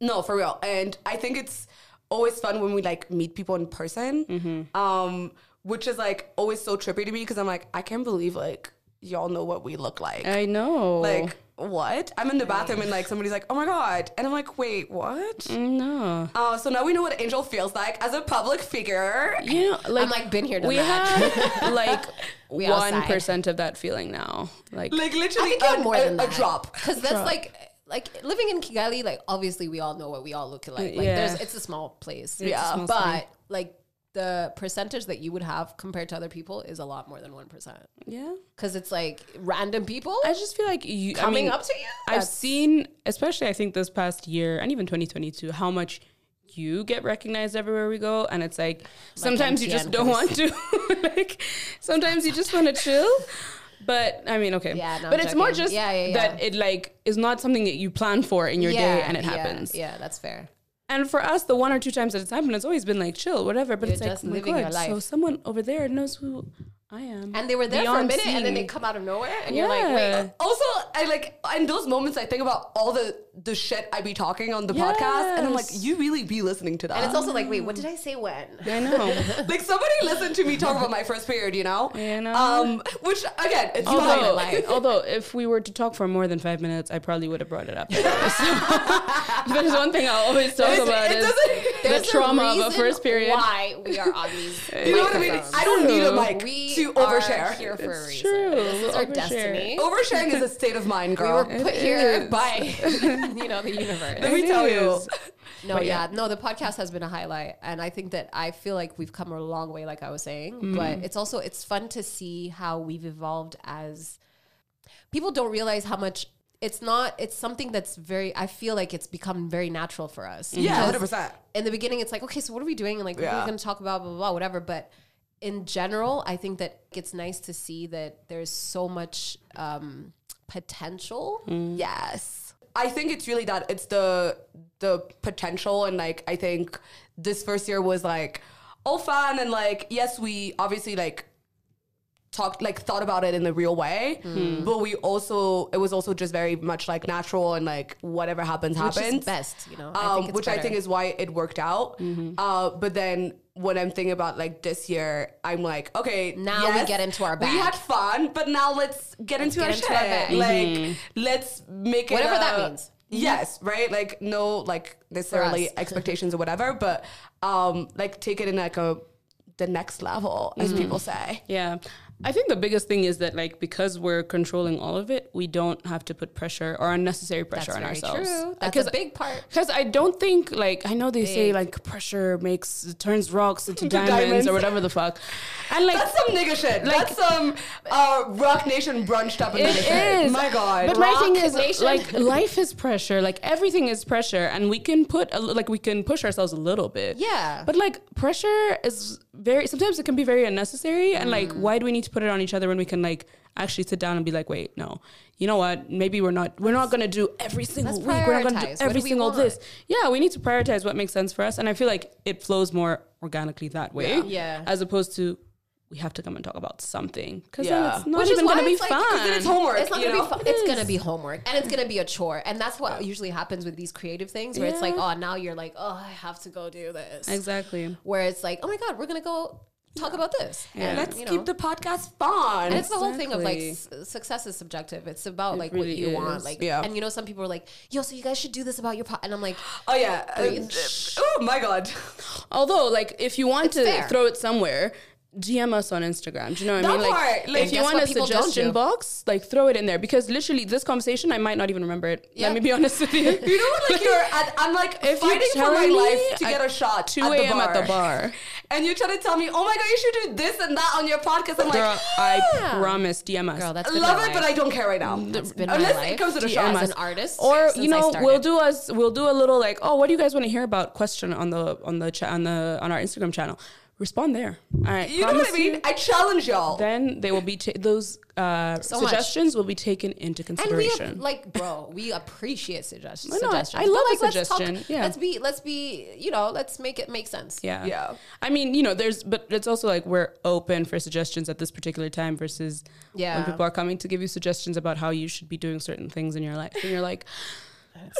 A: no, for real. And I think it's always fun when we like meet people in person.
C: Mm-hmm.
A: Um, which is like always so trippy to me because I'm like I can't believe like y'all know what we look like.
C: I know.
A: like what? I'm in the bathroom and like somebody's like, oh my god, and I'm like, wait, what?
C: no.
A: Uh, so now we know what Angel feels like as a public figure.
C: You know, like
B: I'm like been here, done
C: we
B: that.
C: have *laughs* like *laughs* one of that feeling now. Like,
A: Like
B: I
A: literally
B: think you
A: a,
B: more
A: a-
B: than
A: a
B: that.
A: drop. *laughs*
B: because that's like like living in Kigali. Like obviously, we all know what we all look like. Like
C: Yeah.
B: there's it's a small place.
A: Yeah.
C: small
B: but
C: city.
B: like the percentage that you would have compared to other people is a lot more than one percent.
C: yeah.
B: Because it's like random people
C: I just feel like you I
B: coming
C: mean,
B: up to you.
C: I've seen, especially I think this past year and even 2022, how much you get recognized everywhere we go, and it's like sometimes you just don't want to. like sometimes you just want to *laughs* *laughs* chill. But I mean, okay.
B: Yeah, no,
C: but
B: I'm
C: it's more just
B: Yeah, yeah,
C: that it like is not something that you plan for in your day and it happens.
B: Yeah, that's fair.
C: And for us, the one or two times that it's happened, it's always been like chill, whatever. But
B: You're
C: it's like, oh my God,
B: your life.
C: so someone over there knows who I am.
B: And they were there for a
C: Beyond
B: minute, and then they
C: seeing.
B: come out of nowhere, and you're like,
C: Yeah.
B: wait,
A: Also, I like in those moments I think about all the the shit I be talking on the podcast, and I'm like, you really be listening to that.
B: and it's also like, wait, what did I say when?
C: I know. *laughs*
A: like somebody listened to me talk about my first period, you know?
C: You know?
A: Um, which again, it's
B: Although-
A: not *laughs*
B: lie.
C: although if we were to talk for more than five minutes, I probably would have brought it up. *laughs* So, there's one thing I always talk
A: It's-
C: about
A: it
C: is the
B: There's
C: trauma of a first period.
B: Why we are on these?
A: You know what I mean? I don't need a
C: True.
A: mic
B: we
A: to
B: are
A: overshare.
B: here for a
C: It's
B: reason.
C: true.
B: This is our
C: Overshare.
B: destiny.
A: Oversharing is a state of mind,
B: We
A: girl.
B: were put here by *laughs* you know the universe.
A: Let me
C: It
A: tell you.
C: is.
B: No, yeah. no. The podcast has been a highlight, and I think that I feel like we've come a long way, like I was saying. Mm. But it's also it's fun to see how we've evolved as people don't realize how much it's not. It's something that's very. I feel like it's become very natural for us.
A: Yeah,
B: Because
A: hundred percent.
B: In the beginning, it's like, okay, so what are we doing? And like, what are
A: Yeah.
B: we going to talk about? Blah blah blah, whatever. But in general, I think that it's nice to see that there's so much um, potential.
A: Yes. I think it's really that it's the the potential and like I think this first year was like all fun and like yes we obviously like talked like thought about it in the real way but we also it was also just very much like natural and like whatever happens
B: Which
A: happens
B: is best, you know.
A: um,
B: it's
A: which I think is why it worked out. Uh, but then when I'm thinking about like this year, I'm like, okay,
B: Now we get into our
A: We had fun, but now let's get into
B: get
A: our
B: into
A: shit.
B: our bag.
A: Like, let's make it
B: Whatever that means.
A: Yes, right. Like no, like necessarily *laughs* expectations or whatever, but um, like take it in like a the next level, as people say.
C: Yeah. I think the biggest thing is that like because we're controlling all of it, we don't have to put pressure or unnecessary pressure
B: That's
C: on
B: very
C: ourselves.
B: true. That's a big part.
C: Because I don't think like I know they say like pressure makes turns rocks into *laughs*
A: Into
C: diamonds,
A: diamonds.
C: or whatever the fuck, and like
A: That's some nigga shit.
C: Like-
A: That's some uh, Roc Nation brunched up in
C: It
A: nigga
C: is.
A: My God.
C: But my thing is,
B: Nation.
C: like, life is pressure. Like, everything is pressure, and we can put, a, like, we can push ourselves a little bit.
B: Yeah.
C: But like, pressure is very. Sometimes it can be very unnecessary, and like,
B: Mm.
C: why do we need to put it on each other when we can like actually sit down and be like, wait, no, you know what? Maybe we're not. We're not gonna do every single
B: let's
C: week. We're not gonna do every
B: do
C: single
B: want?
C: this. Yeah, we need to prioritize what makes sense for us, and I feel like it flows more organically that way.
A: Yeah.
B: Yeah.
C: As opposed to. We have to come and talk about something because
A: Yeah.
C: then it's not
B: Which
C: even gonna be
B: it's like-
C: fun.
A: Then it's homework.
B: It's not gonna be fun. It's gonna be homework and it's gonna be a chore, and that's what usually happens with these creative things, where it's like, oh, now you're like, oh, I have to go do this.
C: Exactly.
B: Where it's like, oh my god, we're gonna go talk about this. And,
A: Let's
B: you know,
A: keep the podcast fun.
B: and it's the whole thing of like s- success is subjective. It's about like
C: really
B: what you want. Like,
A: Yeah.
B: and you know, some people are like, "Yo, so you guys should do this about your pod," and I'm like,
A: oh yeah. Uh, oh my god.
C: Although, like, if you want
B: It's
C: to
B: fair.
C: throw it somewhere, DM us on Instagram. Do you know what I mean? Like,
A: part, like,
C: if you want a suggestion box, like, throw it in there because literally, this conversation, I might not even remember it.
B: Yeah.
C: Let me be honest with you.
A: You know what? Like *laughs* you're at, I'm like
C: If
A: fighting for my life to get a shot
C: 2
A: at
C: a.m.
A: bar.
C: at the bar. *laughs*
A: and you're trying to tell me, oh my god, you should do this and that on your podcast. I'm
C: Girl,
A: like,
C: I promise, DM us.
B: "Girl, that's
A: I
B: been
A: love
B: my
A: it,
B: life.
A: but I don't care right now.
B: That's been
A: Unless
B: my
A: it comes to the
C: DM
A: shot.
B: as an artist,
C: or you know, we'll do us. We'll do a little like, oh, what do you guys want to hear about? Question on the on the cha- on the on our Instagram channel. Respond there. All right,
A: You know what I mean?
C: you.
A: I challenge y'all.
C: Then they will be ta- those uh,
B: So much.
C: suggestions will be taken into
B: And we
C: consideration.
B: like, bro, *laughs* we appreciate suggest-
C: I know,
B: suggestions.
C: I love
B: But,
C: a
B: like, let's talk-
C: suggestion, yeah.
B: let's be, let's be, you know, let's make it make sense.
C: Yeah.
A: Yeah.
C: I mean, you know, there's, but it's also like we're open for suggestions at this particular time versus
B: Yeah.
C: when people are coming to give you suggestions about how you should be doing certain things in your life. And you're like,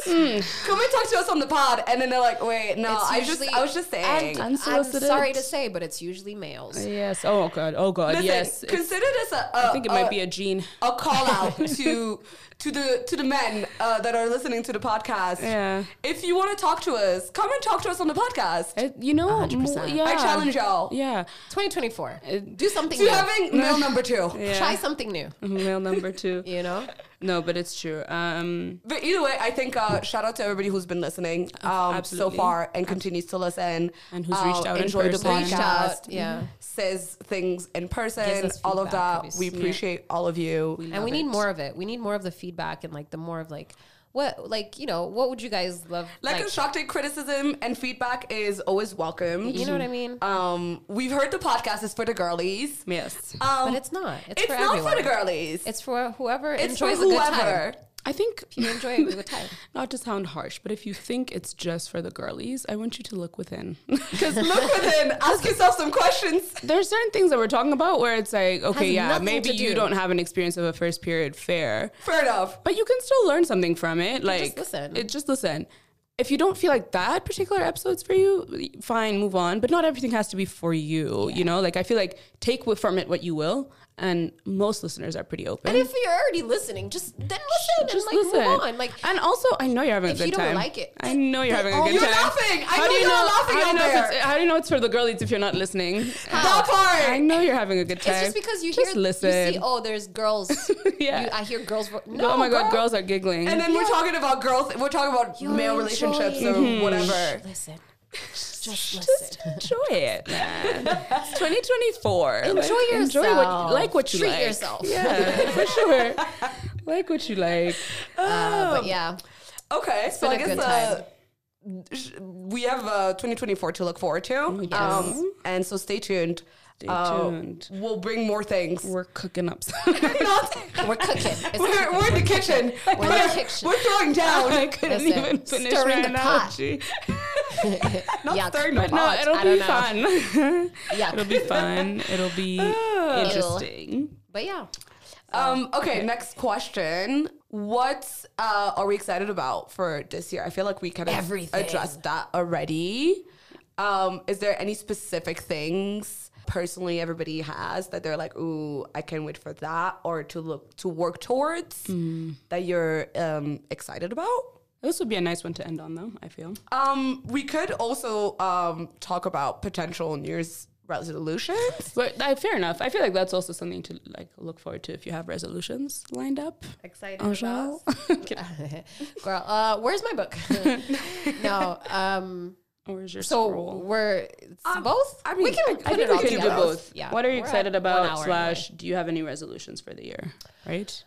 A: Come and talk to us on the pod, and then they're like, wait, no,
B: It's
A: I just,
B: usually-
A: I was just saying.
B: And I'm sorry to say, but it's usually males.
C: yes. Oh, God. Oh, God.
A: Listen,
C: yes.
A: Consider this a, a
C: I think it might be a gene.
A: a call out *laughs* to to the to the men uh, that are listening to the podcast.
C: Yeah.
A: If you want to talk to us, come and talk to us on the podcast.
C: It, you know,
B: 100%.
C: yeah.
A: I challenge y'all
C: Yeah.
B: 2024. Do something
A: to
B: new.
A: having male number two.
C: Yeah.
B: Try something new. *laughs*
C: Male number two.
B: You know?
C: No, but it's true. Um,
A: But either way, I think uh, shout out to everybody who's been listening um, so far and continues to listen
C: And who's reached
A: Um,
C: out in
A: enjoy the
C: person.
A: Podcast.
B: out, yeah.
A: says things in person,
B: Gives
A: all of
B: feedback,
A: that. We
B: obviously.
A: appreciate all of you.
B: and
C: love
B: we need
C: it.
B: more of it. We need more of the feedback and like the more of like what like you know what would you guys love
A: like, a shock take criticism and feedback is always welcome.
B: you know what I mean?
A: Um, we've heard the podcast is for the girlies.
C: yes.
A: Um,
B: but it's not. It's,
A: it's
B: for
A: not
B: everyone.
A: for the girlies.
B: It's for whoever
A: It's for
B: enjoys a good time.
C: I think
B: You enjoy a good time.
C: not to sound harsh, but if you think it's just for the girlies, I want you to look within. *laughs*
A: Because look *laughs* within, ask yourself some questions.
C: There's certain things that we're talking about where it's like, okay,
B: Has
C: yeah, maybe
B: to
C: you
B: do.
C: don't have an experience of a first period fair,
A: Fair enough.
C: but you can still learn something from it. Like, just
B: listen.
C: It, just listen. If you don't feel like that particular episode's for you, fine, move on. But not everything has to be for you. You know, like I feel like take from it what you will, and most listeners are pretty open.
B: And if you're already listening, just then listen
C: just
B: and like
C: listen.
B: move on. Like
C: and also, I know you're having a good
B: you don't
C: time.
B: like it,
C: I know you're having a good
A: you're
C: time.
A: laughing. I
C: how
A: know
C: you
A: you're
C: know?
A: laughing
C: how do you
A: out
C: know if
A: there.
C: it's, how do you know it's for the girlies if you're not listening?
A: That part.
C: I know you're having a good time.
B: it's just because you
C: Just
B: hear
C: listen.
B: you see oh there's girls. *laughs*
C: Yeah.
B: you, I hear girls. vo- No,
C: oh my god, girls are giggling.
A: And then we're talking about girls. We're talking about
B: You're
A: male relationships or
B: enjoying- mm-hmm.
A: whatever.
B: Listen, just listen.
C: just *laughs* enjoy it, man. It's 2024.
B: Enjoy
C: Like, Enjoy what,
B: yourself.
C: like what you
B: Treat
C: like.
B: Treat yourself.
C: Yeah, *laughs* for sure. like what you like.
B: Uh, but yeah,
A: Okay, so I guess uh, we have uh, 2024 to look forward to.
B: Yes.
A: Um, and so stay tuned.
C: Stay
A: Uh,
C: tuned.
A: We'll bring more things.
C: We're cooking up. some- *laughs*
A: Not,
B: we're cooking. It's
A: we're, we're in the kitchen.
B: We're in the kitchen.
A: We're throwing down.
C: I couldn't
B: Listen,
C: even finish my
B: the pot.
C: analogy. *laughs*
A: Not
B: Yuck.
A: stirring
C: But no, it'll
B: I
C: be fun. *laughs*
B: Yuck.
C: it'll be fun. It'll be *laughs* interesting.
B: But yeah,
A: Um, okay, next question. What uh, are we excited about for this year? I feel like we kind of
B: Everything.
A: addressed that already. Um, is there any specific things personally everybody has that they're like, ooh, I can't wait for that, or to look to work towards that you're um, excited about?
C: This would be a nice one to end on, though. I feel.
A: Um, we could also um, talk about potential New Year's resolutions.
C: But uh, fair enough. I feel like that's also something to like look forward to if you have resolutions lined up.
B: excited
C: Angel? *laughs* *laughs*
B: Girl, uh, where's my book? *laughs* no. Um.
C: Or is your
B: So
C: scroll?
B: we're it's both.
A: I
B: we
A: mean,
B: can
A: I
B: put
C: I
B: it
C: think we can do both.
B: Yeah.
C: What are you
B: We're
C: excited about? Slash,
B: anyway.
C: do you have any resolutions for the year? Right?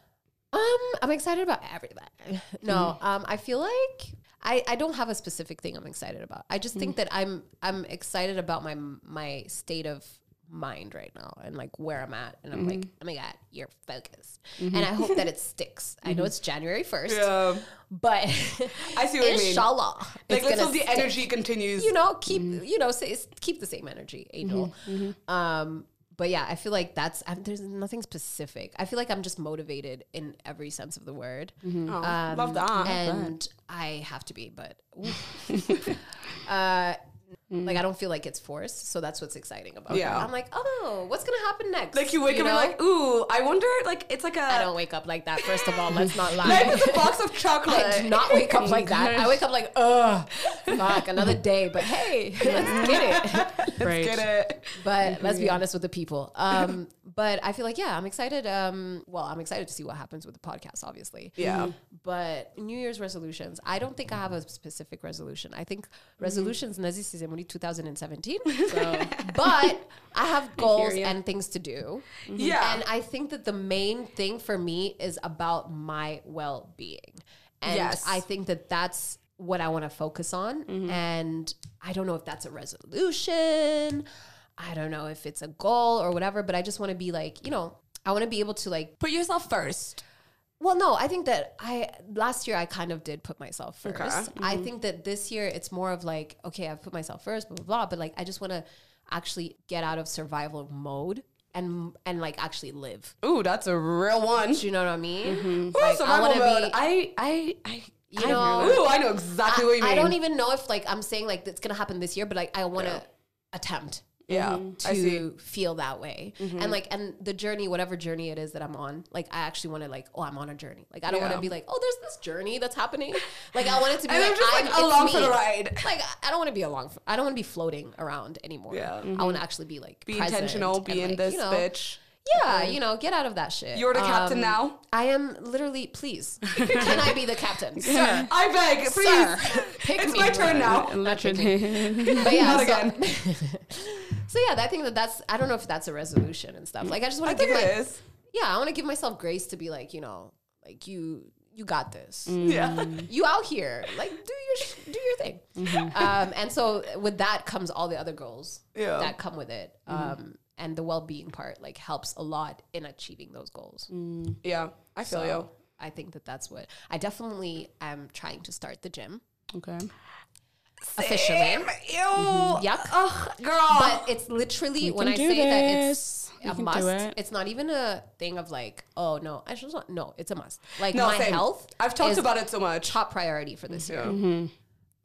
B: Um, I'm excited about everything. *laughs* No,
C: Mm-hmm.
B: um, I feel like I, I don't have a specific thing I'm excited about. I just
C: Mm.
B: think that I'm I'm excited about my my state of mind right now and like where I'm at. And I'm
C: Mm-hmm.
B: like, oh my god, you're focused, and I hope that it *laughs* sticks. I know
C: Mm-hmm.
B: it's January first,
A: Yeah,
B: but *laughs*
A: I see what you mean.
B: inshallah,
A: Like let's hope the
B: stick.
A: energy continues.
B: You know, keep
C: Mm-hmm.
B: you know say, keep the same energy, angel. Um, but yeah, I feel like that's i there's nothing specific. I feel like I'm just motivated in every sense of the word.
C: Mm-hmm.
A: Oh,
B: Um,
A: love that.
B: and I have to be, but *laughs* uh, Like I don't feel like it's forced, so that's what's exciting about
A: Yeah.
B: it. I'm like, oh, what's gonna happen next?
A: Like you wake up and
B: know?
A: you're like, ooh, I wonder. Like it's like a.
B: I don't wake up like that. First of all, let's not *laughs* lie.
A: Life is a box of chocolate. *laughs*
B: I do not wake up like that. I wake up like, ugh, fuck, another *laughs* day. But hey, let's get it.
C: right.
A: Get it?
B: But let's be honest with the people. Um, but I feel like, yeah, I'm excited. Um, well, I'm excited to see what happens with the podcast, obviously.
A: Yeah.
B: But New Year's resolutions, I don't think I have a specific resolution. I think resolutions nazi sizemuri 2017. *laughs* but I have goals
C: ya.
B: and things to do. Mm-hmm.
A: Yeah.
B: And I think that the main thing for me is about my well being. And
A: Yes.
B: I think that that's what I want to focus on. Mm-hmm. And I don't know if that's a resolution. I don't know if it's a goal or whatever, but I just want to be like, you know, I want to be able to like
A: Put yourself first.
B: Well, no, I think that I last year I kind of did put myself first.
A: Okay. Mm-hmm.
B: I think that this year it's more of like, okay, I've put myself first, blah blah blah. But like, I just want to actually get out of survival mode and and like actually live.
A: Ooh, that's a real one.
B: Do you know what I mean?
A: Ooh,
B: Like, I
A: survival
B: wanna
A: mode.
B: be-
A: I, I, I,
B: You
A: I
B: know-
A: Ooh, I know exactly
B: I,
A: what you mean.
B: I don't even know if like I'm saying like it's gonna happen this year, but like I want to attempt
A: Yeah, mm-hmm. see.
B: to feel that way mm-hmm. and like and the journey whatever journey it is that i'm on like i actually want to like oh i'm on a journey like i don't want to be like oh there's this journey that's happening like i want it to be *laughs* like
A: I'm just like
B: I'm,
A: along for the ride. *laughs*
B: like I- don't want to be along for, i don't want to be floating around anymore
A: Yeah.
B: i want to mm-hmm. actually be like
A: Be intentional. Be in
B: like,
A: this
B: you know,
A: bitch.
B: Yeah you know get out of that shit
A: You're the captain
B: Um,
A: now.
B: i am literally please can i be the captain *laughs*
A: Sir, I beg, please.
B: Sir, pick
A: it's
B: me.
A: my turn now.
C: Literally.
B: but *laughs* yeah,
A: Not
B: so,
A: again. *laughs*
B: so yeah, I think that that's I don't know if that's a resolution and stuff. Like I just
A: I
B: want to
A: think
B: give my
A: it is.
B: yeah, I want to give myself grace to be like you know like you you got this.
A: Yeah.
B: You out here, like do your sh- do your thing. Um, and so with that comes all the other goals
A: Yeah.
B: that come with it. Um, and the well being part like helps a lot in achieving those goals.
A: Yeah, I feel
B: So
A: you.
B: I think that that's what I definitely am trying to start the gym
C: okay.
B: officially.
A: Same. Ew.
B: Yuck.
A: Ugh, girl.
B: But it's literally when I say that it's
C: this.
B: a
C: You can do
B: must.
C: it.
B: It's not even a thing of like, oh no, I should not. No, it's a must. Like
A: no,
B: my
A: same.
B: health.
A: I've talked about it so much.
B: top priority for this year.
C: Mm-hmm.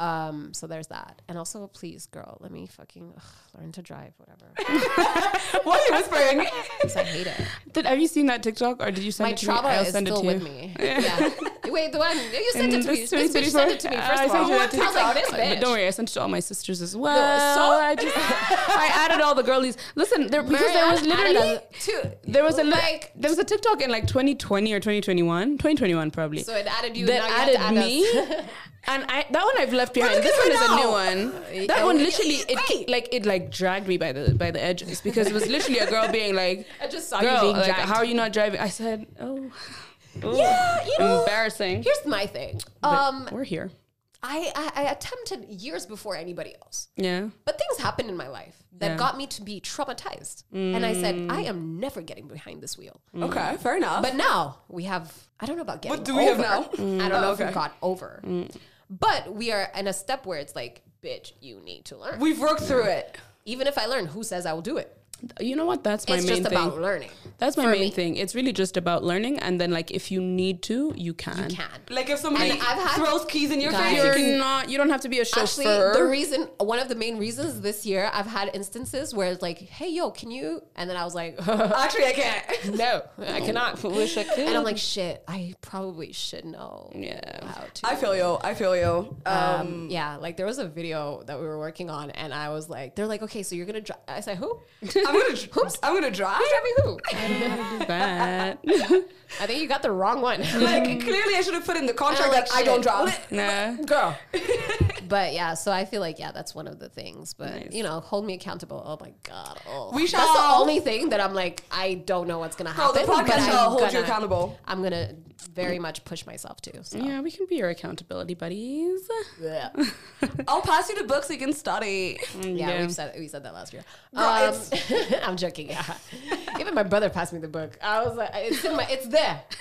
B: Um, so there's that, and also please, girl, let me fucking ugh, learn to drive, whatever. *laughs*
A: Why are you whispering? *laughs*
B: Because I hate it.
C: Did have you seen that TikTok or did you send
B: My
C: it to me?
B: trauma is
C: send
B: still with
C: you.
B: me. *laughs* Yeah. Wait, the one you sent
C: In
B: it to me.
C: this
B: This bitch sent it to me first
C: I
B: of all.
C: sent you
B: I was like, this
C: TikTok.
B: bitch.
C: But don't worry, I sent it to all my sisters as well.
B: so-
C: I just I added all the girlies. Listen, there because there was literally
B: a- two.
C: there was a
B: like
C: there was a TikTok in like 2020 or 2021, 2021 probably.
B: so it added you.
C: that
B: now you have to
C: added
B: add
C: me,
B: us.
C: And I that one I've left behind. This one
A: her
C: is a new one. That
B: Uh,
C: one literally it like it like dragged me by the by the edges because it was literally a girl being like, *laughs*
B: I just saw
C: "Girl,
B: you being
C: like,
B: dragged.
C: how are you not driving?" I said, "Oh, oh, *laughs*
B: Yeah, you know.
C: embarrassing."
B: Here's my thing.
C: But
B: Um,
C: we're here.
B: I, I I attempted years before anybody else.
C: Yeah.
B: But things happened in my life that
C: Yeah.
B: got me to be traumatized. And I said, I am never getting behind this wheel.
A: Okay, fair enough.
B: But now we have, I don't know about getting
A: What do we have
B: over.
A: now?
B: I don't know
A: Oh,
B: if we
A: okay.
B: got over. But we are in a step where it's like, bitch, you need to learn.
A: We've worked through it.
B: Even if I learn, who says I will do it?
C: You know what? That's my
B: it's
C: main
B: just
C: thing.
B: about learning.
C: That's my main
B: me.
C: thing. It's really just about learning, and then like if you need to, you can.
B: You can.
A: Like if somebody
B: I've had-
A: throws keys in your
B: Guys.
A: face, you
C: You're
A: can.
C: not. You don't have to be a chauffeur.
B: Actually, the reason, one of the main reasons this year, I've had instances where it's like, hey, yo, can you? And then I was like, *laughs*
A: Actually, I can't.
B: no, I *laughs* cannot. *laughs*
C: Wish I could.
B: And I'm like, shit, I probably should know
C: Yeah.
B: how to.
A: I feel you. I feel you. Um,
B: um, yeah, like there was a video that we were working on, and I was like, they're like, okay, so you're gonna drive. I said, who? Who's
A: I'm gonna. I'm gonna drive.
B: driving who? *laughs*
C: I don't wanna do that. *laughs*
B: I think you got the wrong one, *laughs*
A: Like clearly, I should have put in the contract
B: I'm like,
A: I don't
B: shit.
A: drive.
C: nah.
B: girl. but yeah, so I feel like yeah, that's one of the things. But
C: Nice.
B: you know, hold me accountable. Oh my god, oh.
A: We
B: That's the only thing that I'm like, I don't know what's gonna
A: Girl,
B: happen.
A: the
B: but
A: podcast
B: I'm
A: shall hold you
B: gonna-
A: accountable.
B: I'm gonna very much push myself to. So.
C: Yeah, we can be your accountability buddies.
B: Yeah. *laughs*
A: I'll pass you the books so you can study.
B: Yeah, we've said we said that last year.
A: Girl,
B: Um, *laughs* I'm joking. Yeah, even my brother passed me the book. I was like, it's in my, it's there. *laughs*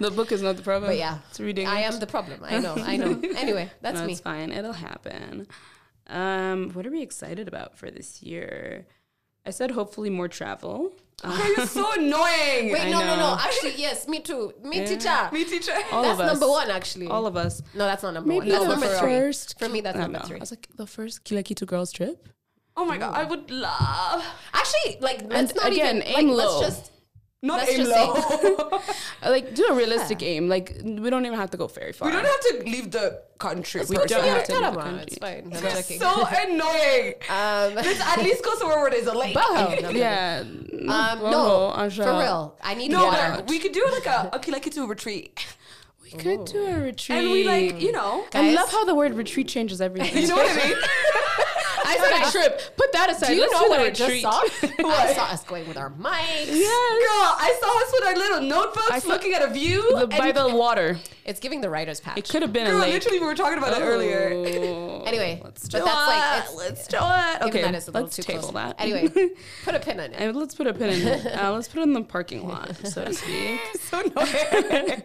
C: the book is not the problem.
B: But yeah,
C: it's reading.
B: I am the problem. I know. I know. Anyway, that's
C: No,
B: me.
C: it's fine. It'll happen. Um, what are we excited about for this year? I said hopefully more travel.
A: Okay, you're so *laughs* annoying.
B: Wait,
C: I
B: no, no, no. Actually, yes, me too. Me
C: Yeah.
B: teacher.
A: Me teacher.
C: All
B: that's
C: of us.
B: number one, actually.
C: All of us.
B: no, that's not number
C: Maybe
B: one. That's
A: no,
B: number
A: for
B: three.
C: first.
B: For me, that's
C: I
B: number
C: know.
B: three.
C: I was like the first Kila Kitu girls trip.
A: Oh my god, I would love.
B: Actually, like, let's not
C: again,
B: even.
C: aim
B: like,
C: low.
B: Let's just.
A: Not
B: Let's
A: aim
B: just
A: low. *laughs*
C: Uh, Like do a realistic aim. Like we don't even have to go very far.
A: we don't have to leave the country.
C: We don't have to leave the
B: Tarama,
C: country.
B: It's fine. I'm
A: It's so annoying.
B: um, *laughs*
A: Let's at least go somewhere where there's a lake.
B: Boho. *laughs* No,
C: Yeah.
B: Um,
C: Boho,
B: no,
C: Anja.
B: for real. I need
A: No,
B: to get out.
A: we could do like a okay, like it's a retreat,
C: We could do a retreat.
A: and we like you know.
C: I love how the word retreat changes everything.
A: You know what I mean?
C: I said a trip. Put that aside.
B: Do you
C: Let's
B: know
C: do
B: what I just saw? *laughs* I saw us going with our mics.
C: Yes.
A: Girl, I saw us with our little notebooks, looking at a view.
C: The, by the water.
B: It's giving the writer's patch.
C: It could have been
A: Girl,
C: a lake.
A: literally, we were talking about it earlier.
C: Oh. *laughs*
B: Anyway,
C: let's
B: but that's like
C: let's do it. Okay,
B: that is a
C: let's
B: too
C: table
B: close.
C: that.
B: Anyway, *laughs* put a pin in it.
C: And let's put a pin in it. Uh, let's put it in the parking lot, so to speak.
A: so annoying.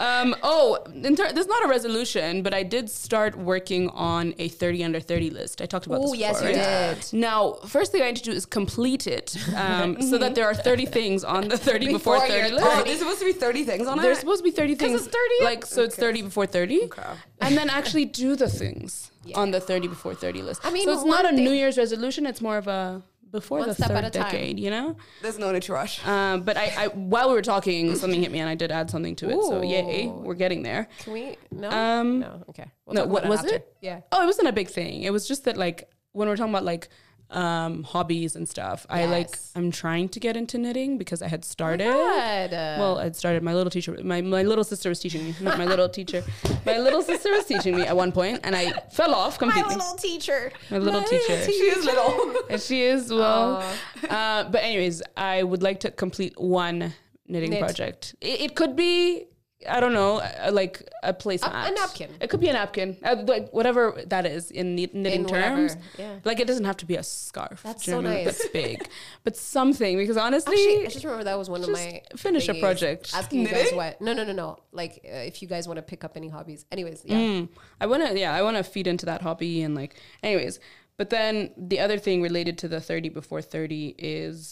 C: Um, oh, in ter- this is not a resolution, but I did start working on a 30 under 30 list. I talked about
B: Oh,
C: this
B: yes,
C: before,
B: you
C: right?
B: did.
C: Now, first thing I need to do is complete it um, so that there are 30 *laughs* things on the 30 before,
B: Before
C: 30 list.
A: oh, there's supposed to be 30 things on
C: There's
A: it.
C: There's supposed to be 30 things.
B: it's 30?
C: Like, so it's 30 before 30.
A: Okay.
C: And then actually do the things *laughs* on the 30 before 30 list.
B: I mean,
C: so it's not a
B: thing-
C: New Year's resolution. It's more of a before
B: One
C: the
B: step
C: third
B: at a time.
C: decade, you know?
A: There's no need to rush.
C: Um, but I, I, while we were talking, something hit me and I did add something to it. So yay, we're getting there.
B: Can we? No.
C: Um,
B: no. Okay. We'll
C: no, what
B: about
C: was
B: after.
C: it?
B: Yeah.
C: Oh, it wasn't a big thing. It was just that like when we're talking about like um hobbies and stuff, I like I'm trying to get into knitting because I had started.
B: Good. Uh,
C: Well, I'd started. My little teacher, my, my little sister was teaching me. Not my little teacher. My little sister was teaching me at one point, and I fell off completely.
B: my little teacher.
C: My little teacher.
A: She is little.
C: And *laughs* she is well. Uh, but anyways, I would like to complete one knitting
B: Knit.
C: project. It, it could be. I don't know, uh, like a placemat.
B: a napkin.
C: It could be a napkin, uh, like whatever that is in knitting
B: In
C: terms.
B: yeah.
C: Like it doesn't have to be a scarf.
B: That's
C: do you know
B: so
C: what I mean?
B: nice.
C: That's big, but something because honestly,
B: Actually, I just remember that was one of my
C: finish a project.
B: Asking you guys what? No, no, no, no. Like uh, if you guys want to pick up any hobbies. Anyways, yeah.
C: Mm. I want to, yeah, I want to feed into that hobby and like, anyways. But then the other thing related to the 30 before 30 is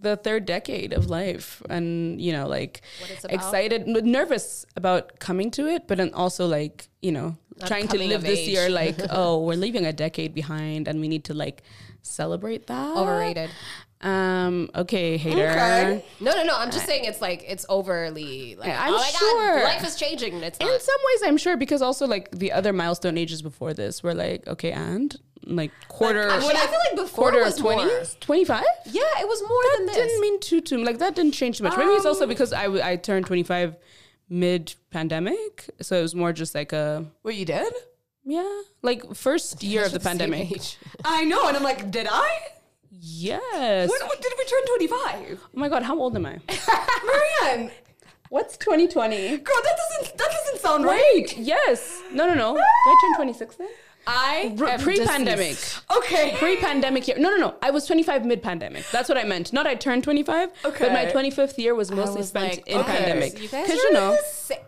C: the third decade of life. And, you know, like
B: What it's about?
C: excited, nervous about coming to it, but then also like, you know,
B: Not
C: trying to live this
B: age.
C: year like, *laughs* oh, we're leaving a decade behind and we need to like celebrate that.
B: Overrated.
C: Um, okay, hater.
A: Okay.
B: No, no, no. I'm just saying it's like it's overly like
C: I'm
B: oh my
C: sure.
B: god, life is changing. It's
C: In
B: not.
C: some ways, I'm sure because also like the other milestone ages before this were like okay, and like quarter,
B: Actually, I feel like before
C: quarter
B: was
C: of
B: more.
C: twenties, twenty five.
B: Yeah, it was more than
C: That
B: this.
C: didn't mean too too like that didn't change too much. Maybe it's also because I w- I turned twenty five mid pandemic, so it was more just like a
A: Wait, you did?
C: yeah, like first year of the pandemic.
B: age.
A: I know, and I'm like, did I?
C: Yes.
A: When, when did we turn 25?
C: Oh my god, how old am I? *laughs*
A: Marianne,
C: What's twenty twenty?
A: girl, that doesn't that doesn't sound right.
C: Wait, yes. No, no, no. Did I turn twenty six then?
B: I am
C: Pre-pandemic.
B: deceased.
A: Okay.
C: Pre-pandemic year. No, no, no. I was 25 mid-pandemic. That's what I meant. Not I turned 25, Okay. but my 25th year was mostly
B: was
C: spent
B: like,
C: in
B: okay,
C: pandemic. Because
B: are
C: you know,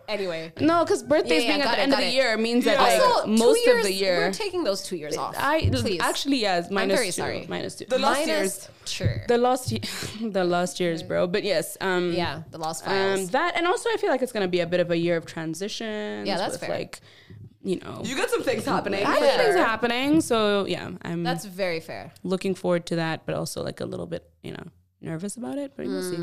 B: anyway.
C: no, because birthdays
B: Yeah, yeah,
C: being at the
B: it,
C: end of the
B: it.
C: year means
A: Yeah.
C: that like
B: Also, two
C: most
B: years,
C: of the year.
B: we're taking those two years off.
C: I
B: please.
C: actually yes, minus
B: very
C: two,
B: sorry.
C: minus two.
A: The last
B: Minus-
A: years.
B: Sure.
C: the last *laughs* the lost years, bro. But yes, um,
B: yeah, the lost
C: um,
B: files.
C: that and also I feel like it's gonna be a bit of a year of transition.
B: Yeah, that's
C: with
B: fair.
C: Like, you know,
A: You got some things happening.
C: I
B: Yeah.
C: things happening. So yeah, I'm
B: That's very fair.
C: looking forward to that, but also like a little bit, you know, nervous about it. But we'll see.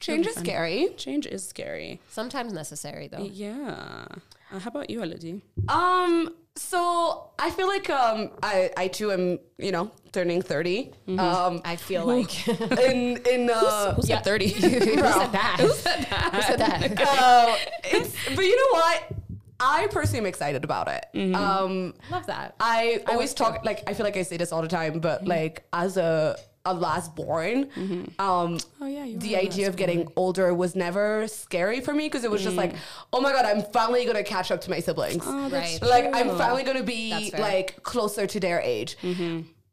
A: Change is
C: fun.
A: scary.
C: Change is scary.
B: Sometimes necessary though.
C: Yeah. Uh, how about you, Elodie?
A: Um, so I feel like um I I too am, you know, turning 30. Um
B: I feel like. *laughs*
A: in in uh *laughs*
C: Who said 30?
B: Who said that? Who said that? Who said that? *laughs*
A: uh, it's but you know what? I personally am excited about it. Um
B: Love that.
A: I always
B: would
A: talk like I feel like I say this all the time, but like as a a last born, um
C: Oh, yeah,
A: the idea of getting older was never scary for me because it was just like, oh my god, I'm finally gonna catch up to my siblings.
C: Oh,
B: that's
A: like I'm finally gonna be like closer to their age.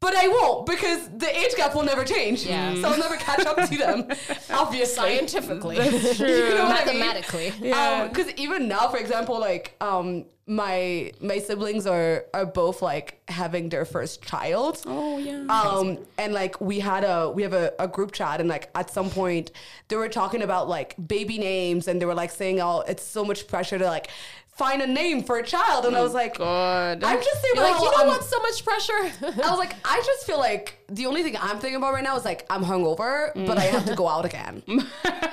A: But I won't because the age gap will never change.
B: Yeah.
A: So I'll never catch up to them. *laughs* Obviously.
B: Scientifically, That's *laughs* true.
A: You know what I mean?
B: mathematically.
A: Because even now, for example, like um, my my siblings are are both like having their first child.
C: Oh yeah.
A: Um, and like we had a we have a, a group chat, and like at some point they were talking about like baby names, and they were like saying, "Oh, it's so much pressure to like find a name for a child," and I was oh, like,
C: God.
A: I'm just thinking
B: like, you know
A: I'm-
B: what's so much pressure? *laughs*
A: I was like, I just feel like the only thing I'm thinking about right now is like I'm hungover, mm. but I have to go out again. *laughs*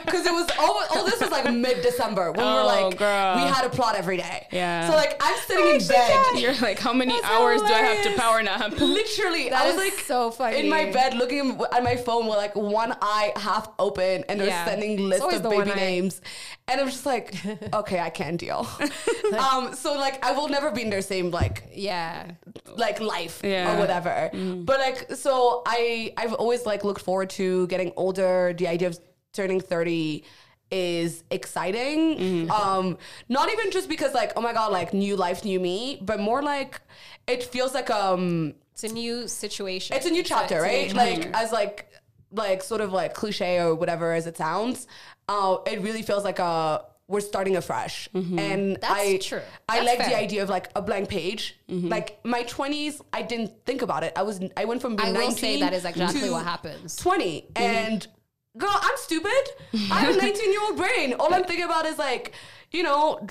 A: Because it was all, all this was like mid December when we were
C: Oh,
A: like
C: girl.
A: we had a plot every day.
C: Yeah.
A: So like I'm sitting oh, in bed.
C: You're like, how many
A: That's
C: hours do I have to power nap? *laughs*
A: Literally,
B: That
A: I was
B: is
A: like
B: so funny.
A: in my bed looking at my phone with like one eye half open and they're
B: Yeah.
A: sending
B: It's
A: lists of
B: the
A: baby
B: one eye.
A: names. And I'm just like, okay, I can't deal. *laughs* um, so like I will never be in their same like
B: yeah.
A: like life
C: Yeah.
A: or whatever. But like so I I've always like looked forward to getting older. The idea of turning 30 is exciting. Um not even just because like oh my god like new life new me, but more like it feels like um
B: It's a new situation.
A: it's a new chapter,
B: it's a new
A: right? Like as like like sort of like cliche or whatever as it sounds. Uh, it really feels like a we're starting afresh, mm-hmm. and
B: That's
A: I
B: true.
A: I
B: That's
A: like the idea of like a blank page. Mm-hmm. Like my twenties, I didn't think about it. I was I went from being
B: I will
A: 19
B: say that is exactly what happens.
A: 20 mm-hmm. and girl i'm stupid *laughs* i have a 19 year old brain all i'm thinking about is like you know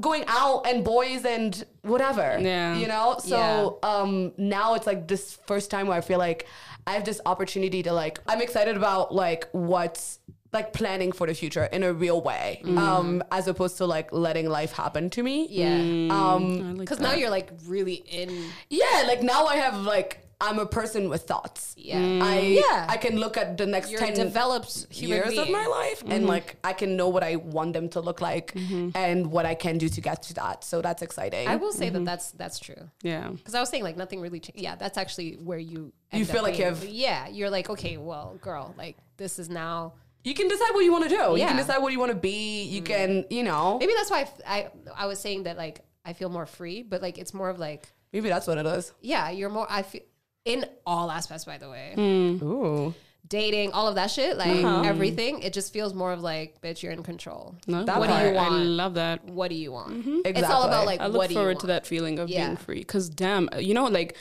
A: going out and boys and whatever
C: Yeah.
A: you know so um now it's like this first time where i feel like i have this opportunity to like i'm excited about like what's like planning for the future in a real way mm. um as opposed to like letting life happen to me
B: Yeah. Mm.
A: um
B: Because now you're like really in.
A: yeah like now i have like i'm a person with thoughts
B: Yeah. Mm.
A: I
B: Yeah.
A: I can look at the next
B: You're
A: 10
B: developed human
A: years of my life and mm-hmm. like I can know what I want them to look like mm-hmm. and what I can do to get to that. So that's exciting.
B: I will say that mm-hmm. that's that's true.
C: Yeah.
B: Because I was saying like nothing really. Cha- yeah, that's actually where you.
A: You feel
B: up
A: like you have-
B: Yeah, you're like okay, well, girl, like this is now.
A: You can decide what you want to do. You can
B: Yeah.
A: decide what you want to be. You mm. can, you know,
B: Maybe that's why I, f- I I was saying that like I feel more free, but like it's more of like
A: maybe that's what it is.
B: yeah, you're more. I feel in all aspects, by the way. Mm.
A: Ooh.
B: dating, all of that shit, like
A: Uh-huh. Mm-hmm.
B: everything. It just feels more of like, bitch, you're in control.
C: No,
A: That
B: What do you
A: part.
C: I
B: want?
C: love that.
B: What do you want? Mm-hmm. It's all
A: Exactly.
B: about like
C: I
B: what
C: look
B: do you
C: forward
B: want?
C: to that feeling of
B: Yeah.
C: being free. Cause damn, you know, like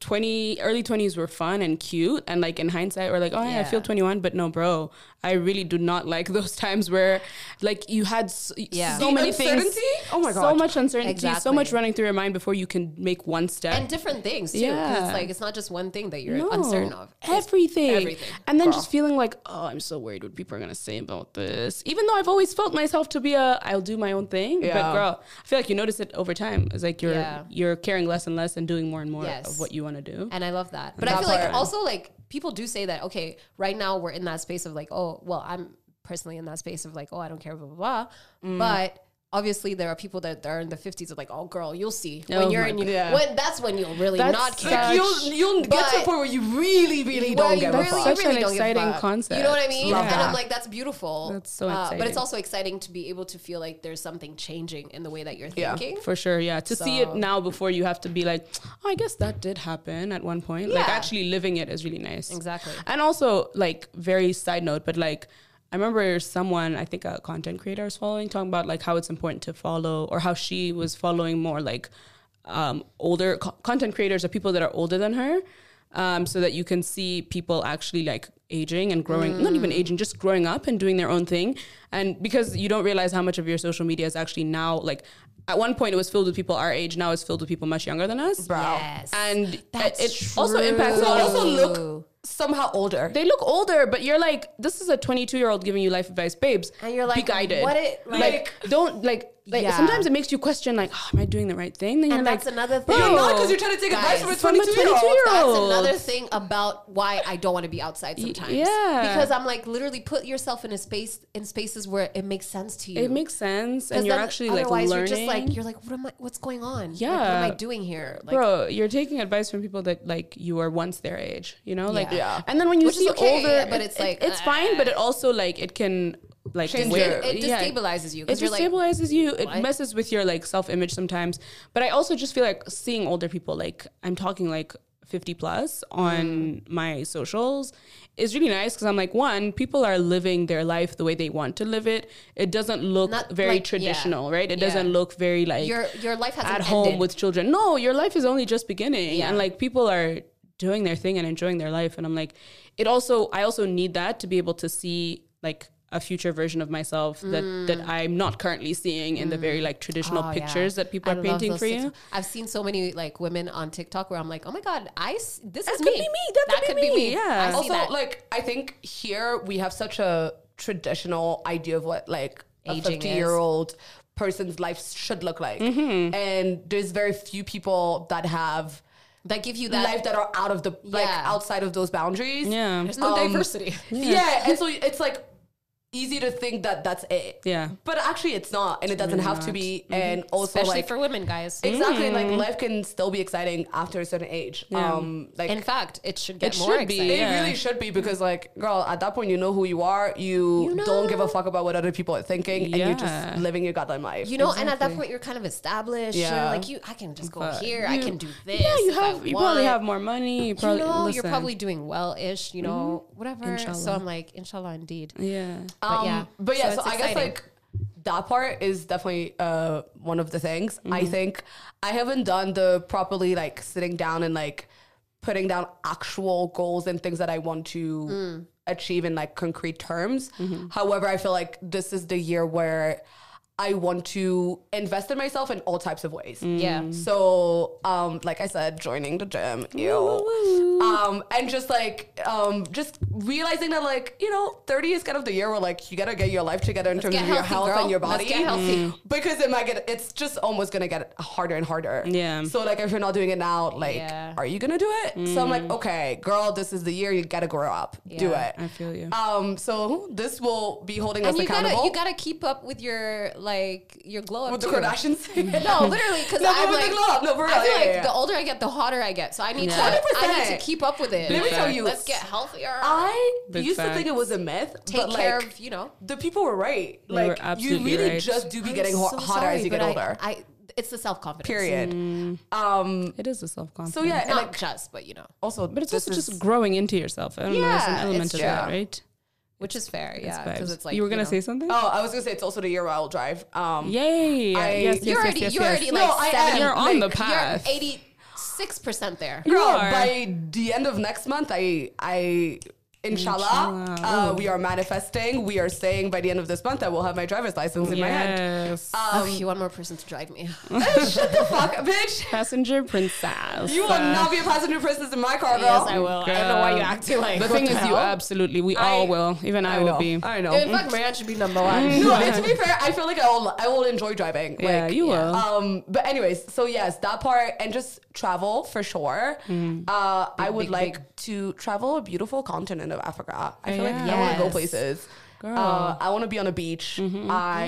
C: 20 early 20s were fun and cute and like in hindsight we're like oh yeah, I feel 21 but no bro I really do not like those times where like you had so,
B: Yeah.
C: so
A: The
C: many things?
A: Oh my god, so
C: much uncertainty so much running through your mind before you can make one step
B: and different things too.
C: Yeah.
B: it's like it's not just one thing that you're
C: No,
B: uncertain of.
C: Everything.
B: everything.
C: And then just feeling like, oh, I'm so worried what people are gonna say about this. Even though I've always felt myself to be a, I'll do my own thing.
A: yeah.
C: But girl, I feel like you notice it over time. It's like you're
B: Yeah.
C: you're caring less and less and doing more and more
B: Yes.
C: of what you want to do.
B: And I love that. But I
A: That
B: feel like also like people do say that, okay, right now we're in that space of like, oh, well, I'm personally in that space of like, oh, I don't care, blah, blah, blah.
A: Mm.
B: But obviously there are people that are in the 50s of like, oh, girl, you'll see.
C: Oh
B: When you're in, you,
A: God.
B: when that's when you'll really
C: That's
B: not
C: such-
B: care.
A: Like you'll you'll get to a point where you really, really don't
B: you
A: give
C: That's
A: a fuck.
C: such an
B: don't
C: exciting concept.
B: You know what I mean?
A: Love
B: and
A: that.
B: I'm like, that's beautiful.
C: That's so
B: Uh, but it's also exciting to be able to feel like there's something changing in the way that you're
A: Yeah.
B: thinking.
C: For sure, yeah. To see it now before you have to be like, oh, I guess that did happen at one point. Like actually living it is really nice.
B: Exactly.
C: And also, like, very side note, but like, I remember someone, I think a content creator I was following, talking about like how it's important to follow or how she was following more like um, older co- content creators or people that are older than her. Um, so that you can see people actually like aging and growing, not even aging, just growing up and doing their own thing. And because you don't realize how much of your social media is actually now like at one point it was filled with people our age, now it's filled with people much younger than us.
A: Bro.
B: Yes.
C: And
B: That's
C: it also impacts
A: They
C: all
A: also look somehow older.
C: they look older, but you're like, this is a 22 year old giving you life advice, babes.
B: And you're like,
C: be guided.
B: what it-
C: like,
B: like-
C: don't like, like
B: Yeah.
C: sometimes it makes you question, like, oh, am I doing the right thing? Then
B: And
C: you're
B: that's
C: like,
B: another thing.
A: You're
C: bro,
A: not because you're trying to take advice
B: Guys,
A: from a
C: from a
A: 22 year old.
B: That's another thing about why I don't want to be outside sometimes.
C: yeah.
B: Because I'm like, literally put yourself in a space in spaces where it makes sense to you.
C: it makes sense, and you're actually like
B: otherwise
C: learning.
B: you're just like you're like, what am I what's going on? Like, what am I doing here? Like
C: Bro, you're taking advice from people that like you were once their age, you know, like,
B: Yeah.
A: Yeah.
C: and then when you
B: Which
C: see
B: okay,
C: older,
B: but
C: it-
B: it's
C: it-
B: like,
C: it's fine, but
B: uh,
C: it also like it can like
A: Change your-
B: it
C: yeah.
B: destabilizes you
C: It
B: you're like
C: destabilizes you. It
B: what?
C: messes with your like self image sometimes. But I also just feel like seeing older people, like I'm talking like 50 plus on mm. my socials is really nice because I'm like, one, people are living their life the way they want to live it. It doesn't look
B: Not
C: very
B: like- yeah.
C: traditional, right? It
B: Yeah.
C: doesn't look very like
B: Your your life
C: at home
B: ended.
C: with children. No, your life is only just beginning.
B: Yeah.
C: And like people are doing their thing and enjoying their life. And I'm like, it also I also need that to be able to see like a future version of myself that that I'm not currently seeing in the very like traditional
B: Mm. Oh, yeah.
C: pictures that people
B: I
C: are painting for you.
B: TikTok- I've seen so many like women on TikTok where I'm like, oh my god, I s- this
C: That
B: is
C: could
B: me.
C: be me. That could be me. Yeah.
B: I
A: also
B: that.
A: like I think here we have such a traditional idea of what like a 50 year old person's life should look like.
B: Mm-hmm.
A: And there's very few people that have
B: that give you that.
A: life that are out of the like outside of those boundaries.
C: Yeah.
B: there's no
A: um,
B: diversity.
A: Yeah. *laughs* and so it's like easy to think that that's it.
C: Yeah.
A: But actually it's not and it doesn't have to be and also
B: Especially
A: like
B: for women, guys.
A: Exactly,
C: Mm.
A: like life can still be exciting after a certain age. Um, like
B: In fact, it should get
C: It
B: more
C: should be,
B: exciting.
A: It
C: Yeah.
A: really should be because, like, girl, at that point, you know who you are. You, don't give a fuck about what other people are thinking, and you're just living your goddamn life.
B: You know, and at that point, you're kind of established.
A: Yeah.
B: You're like, you, I can just go
C: But
B: here. I can do this.
C: Yeah, you have you probably have more money. You
B: You
C: probably
B: know, you're probably doing well-ish. You know, whatever. So I'm like, inshallah, indeed.
C: Yeah.
B: But
A: Um,
B: yeah,
A: but yeah. So,
B: it's
A: I guess like that part is definitely uh one of the things.
B: Mm-hmm.
A: I think I haven't done the properly like sitting down and like putting down actual goals and things that I want to
B: Mm.
A: achieve in like concrete terms.
B: Mm-hmm.
A: However, I feel like this is the year where I want to invest in myself in all types of ways.
B: yeah.
A: So, um, like I said, joining the gym, ew. Um, and just like, um, just realizing that, like, you know, 30 is kind of the year where, like, you gotta get your life together in terms
B: get
A: of your
B: healthy,
A: health
B: girl.
A: and your
B: Let's
A: body.
B: get healthy.
A: Because it might get, it's just almost gonna get harder and harder.
C: Yeah.
A: So, like, if you're not doing it now, like,
B: Yeah.
A: are you gonna do it? So I'm like, okay, girl, this is the year you gotta grow up. Do
B: Yeah.
A: it.
C: I feel you.
A: Um, so this will be holding
B: And
A: us
B: you gotta
A: accountable.
B: you gotta keep up with your like your glow up
A: with the
B: too.
A: Kardashians. *laughs*
B: No, literally, because
A: No,
B: I'm like,
A: glow up. No, for real.
B: I feel
A: Yeah,
B: like
A: yeah, yeah.
B: the older I get, the hotter I get. So I need
C: Yeah.
B: to, I need to keep up with it.
A: Let me tell you,
B: let's get healthier.
A: I
C: Big
A: used to think it was a myth,
B: Take
A: but
B: care
A: like,
B: of, you know.
A: the people were right.
C: They
A: like
C: were
A: you
C: absolutely
A: really
C: right.
A: just do be
B: I'm
A: getting
B: so
A: hotter
B: sorry,
A: as you get
B: but I-
A: older.
B: I, it's the self confidence.
A: period. Um.
C: it is a self confidence.
A: So yeah, and
B: Not
A: like
B: just, but you know,
A: also,
C: But it's
A: this
C: also just growing into yourself. I don't know. There's an element of
A: true.
C: that, right?
B: Which is fair. Yeah, because it's like
C: you were gonna
B: know.
C: say something.
A: Oh, I was gonna say it's also the year where I'll drive. Um.
C: Yay!
A: I-
C: yes, yes,
B: You're
C: yes,
B: already,
C: yes,
B: you're
C: yes.
B: already
A: No,
B: like
A: I am.
C: You're on the path.
B: You're eighty six percent there.
C: You
A: Girl,
C: are.
A: by the end of next month, I I. Inshallah,
C: Inshallah.
A: uh, we are manifesting. We are saying by the end of this month, I will have my driver's license in my hand.
C: Yes.
B: oh, you want more person to drive me? *laughs* *laughs*
A: Shut the fuck up, bitch!
C: Passenger princess.
A: You will not be a passenger princess in my car, girl.
B: yes, I will. I don't know why you
C: Girl.
B: acting like.
C: The thing is, you absolutely, we
A: I-
C: all will. Even I,
A: I
C: will
A: will.
C: be.
A: I know.
B: In fact, Marianne should be number one.
A: no, and to be *laughs* fair, I feel like I will, I will enjoy driving.
C: Yeah,
A: like,
C: you will.
A: Um, but anyways, so yes, that part and just travel for sure.
C: Mm.
A: Uh, I would
B: big,
A: like to travel a beautiful continent of Africa. I feel like I want to go places.
C: Girl.
A: Uh, I want to be on a beach. I
B: You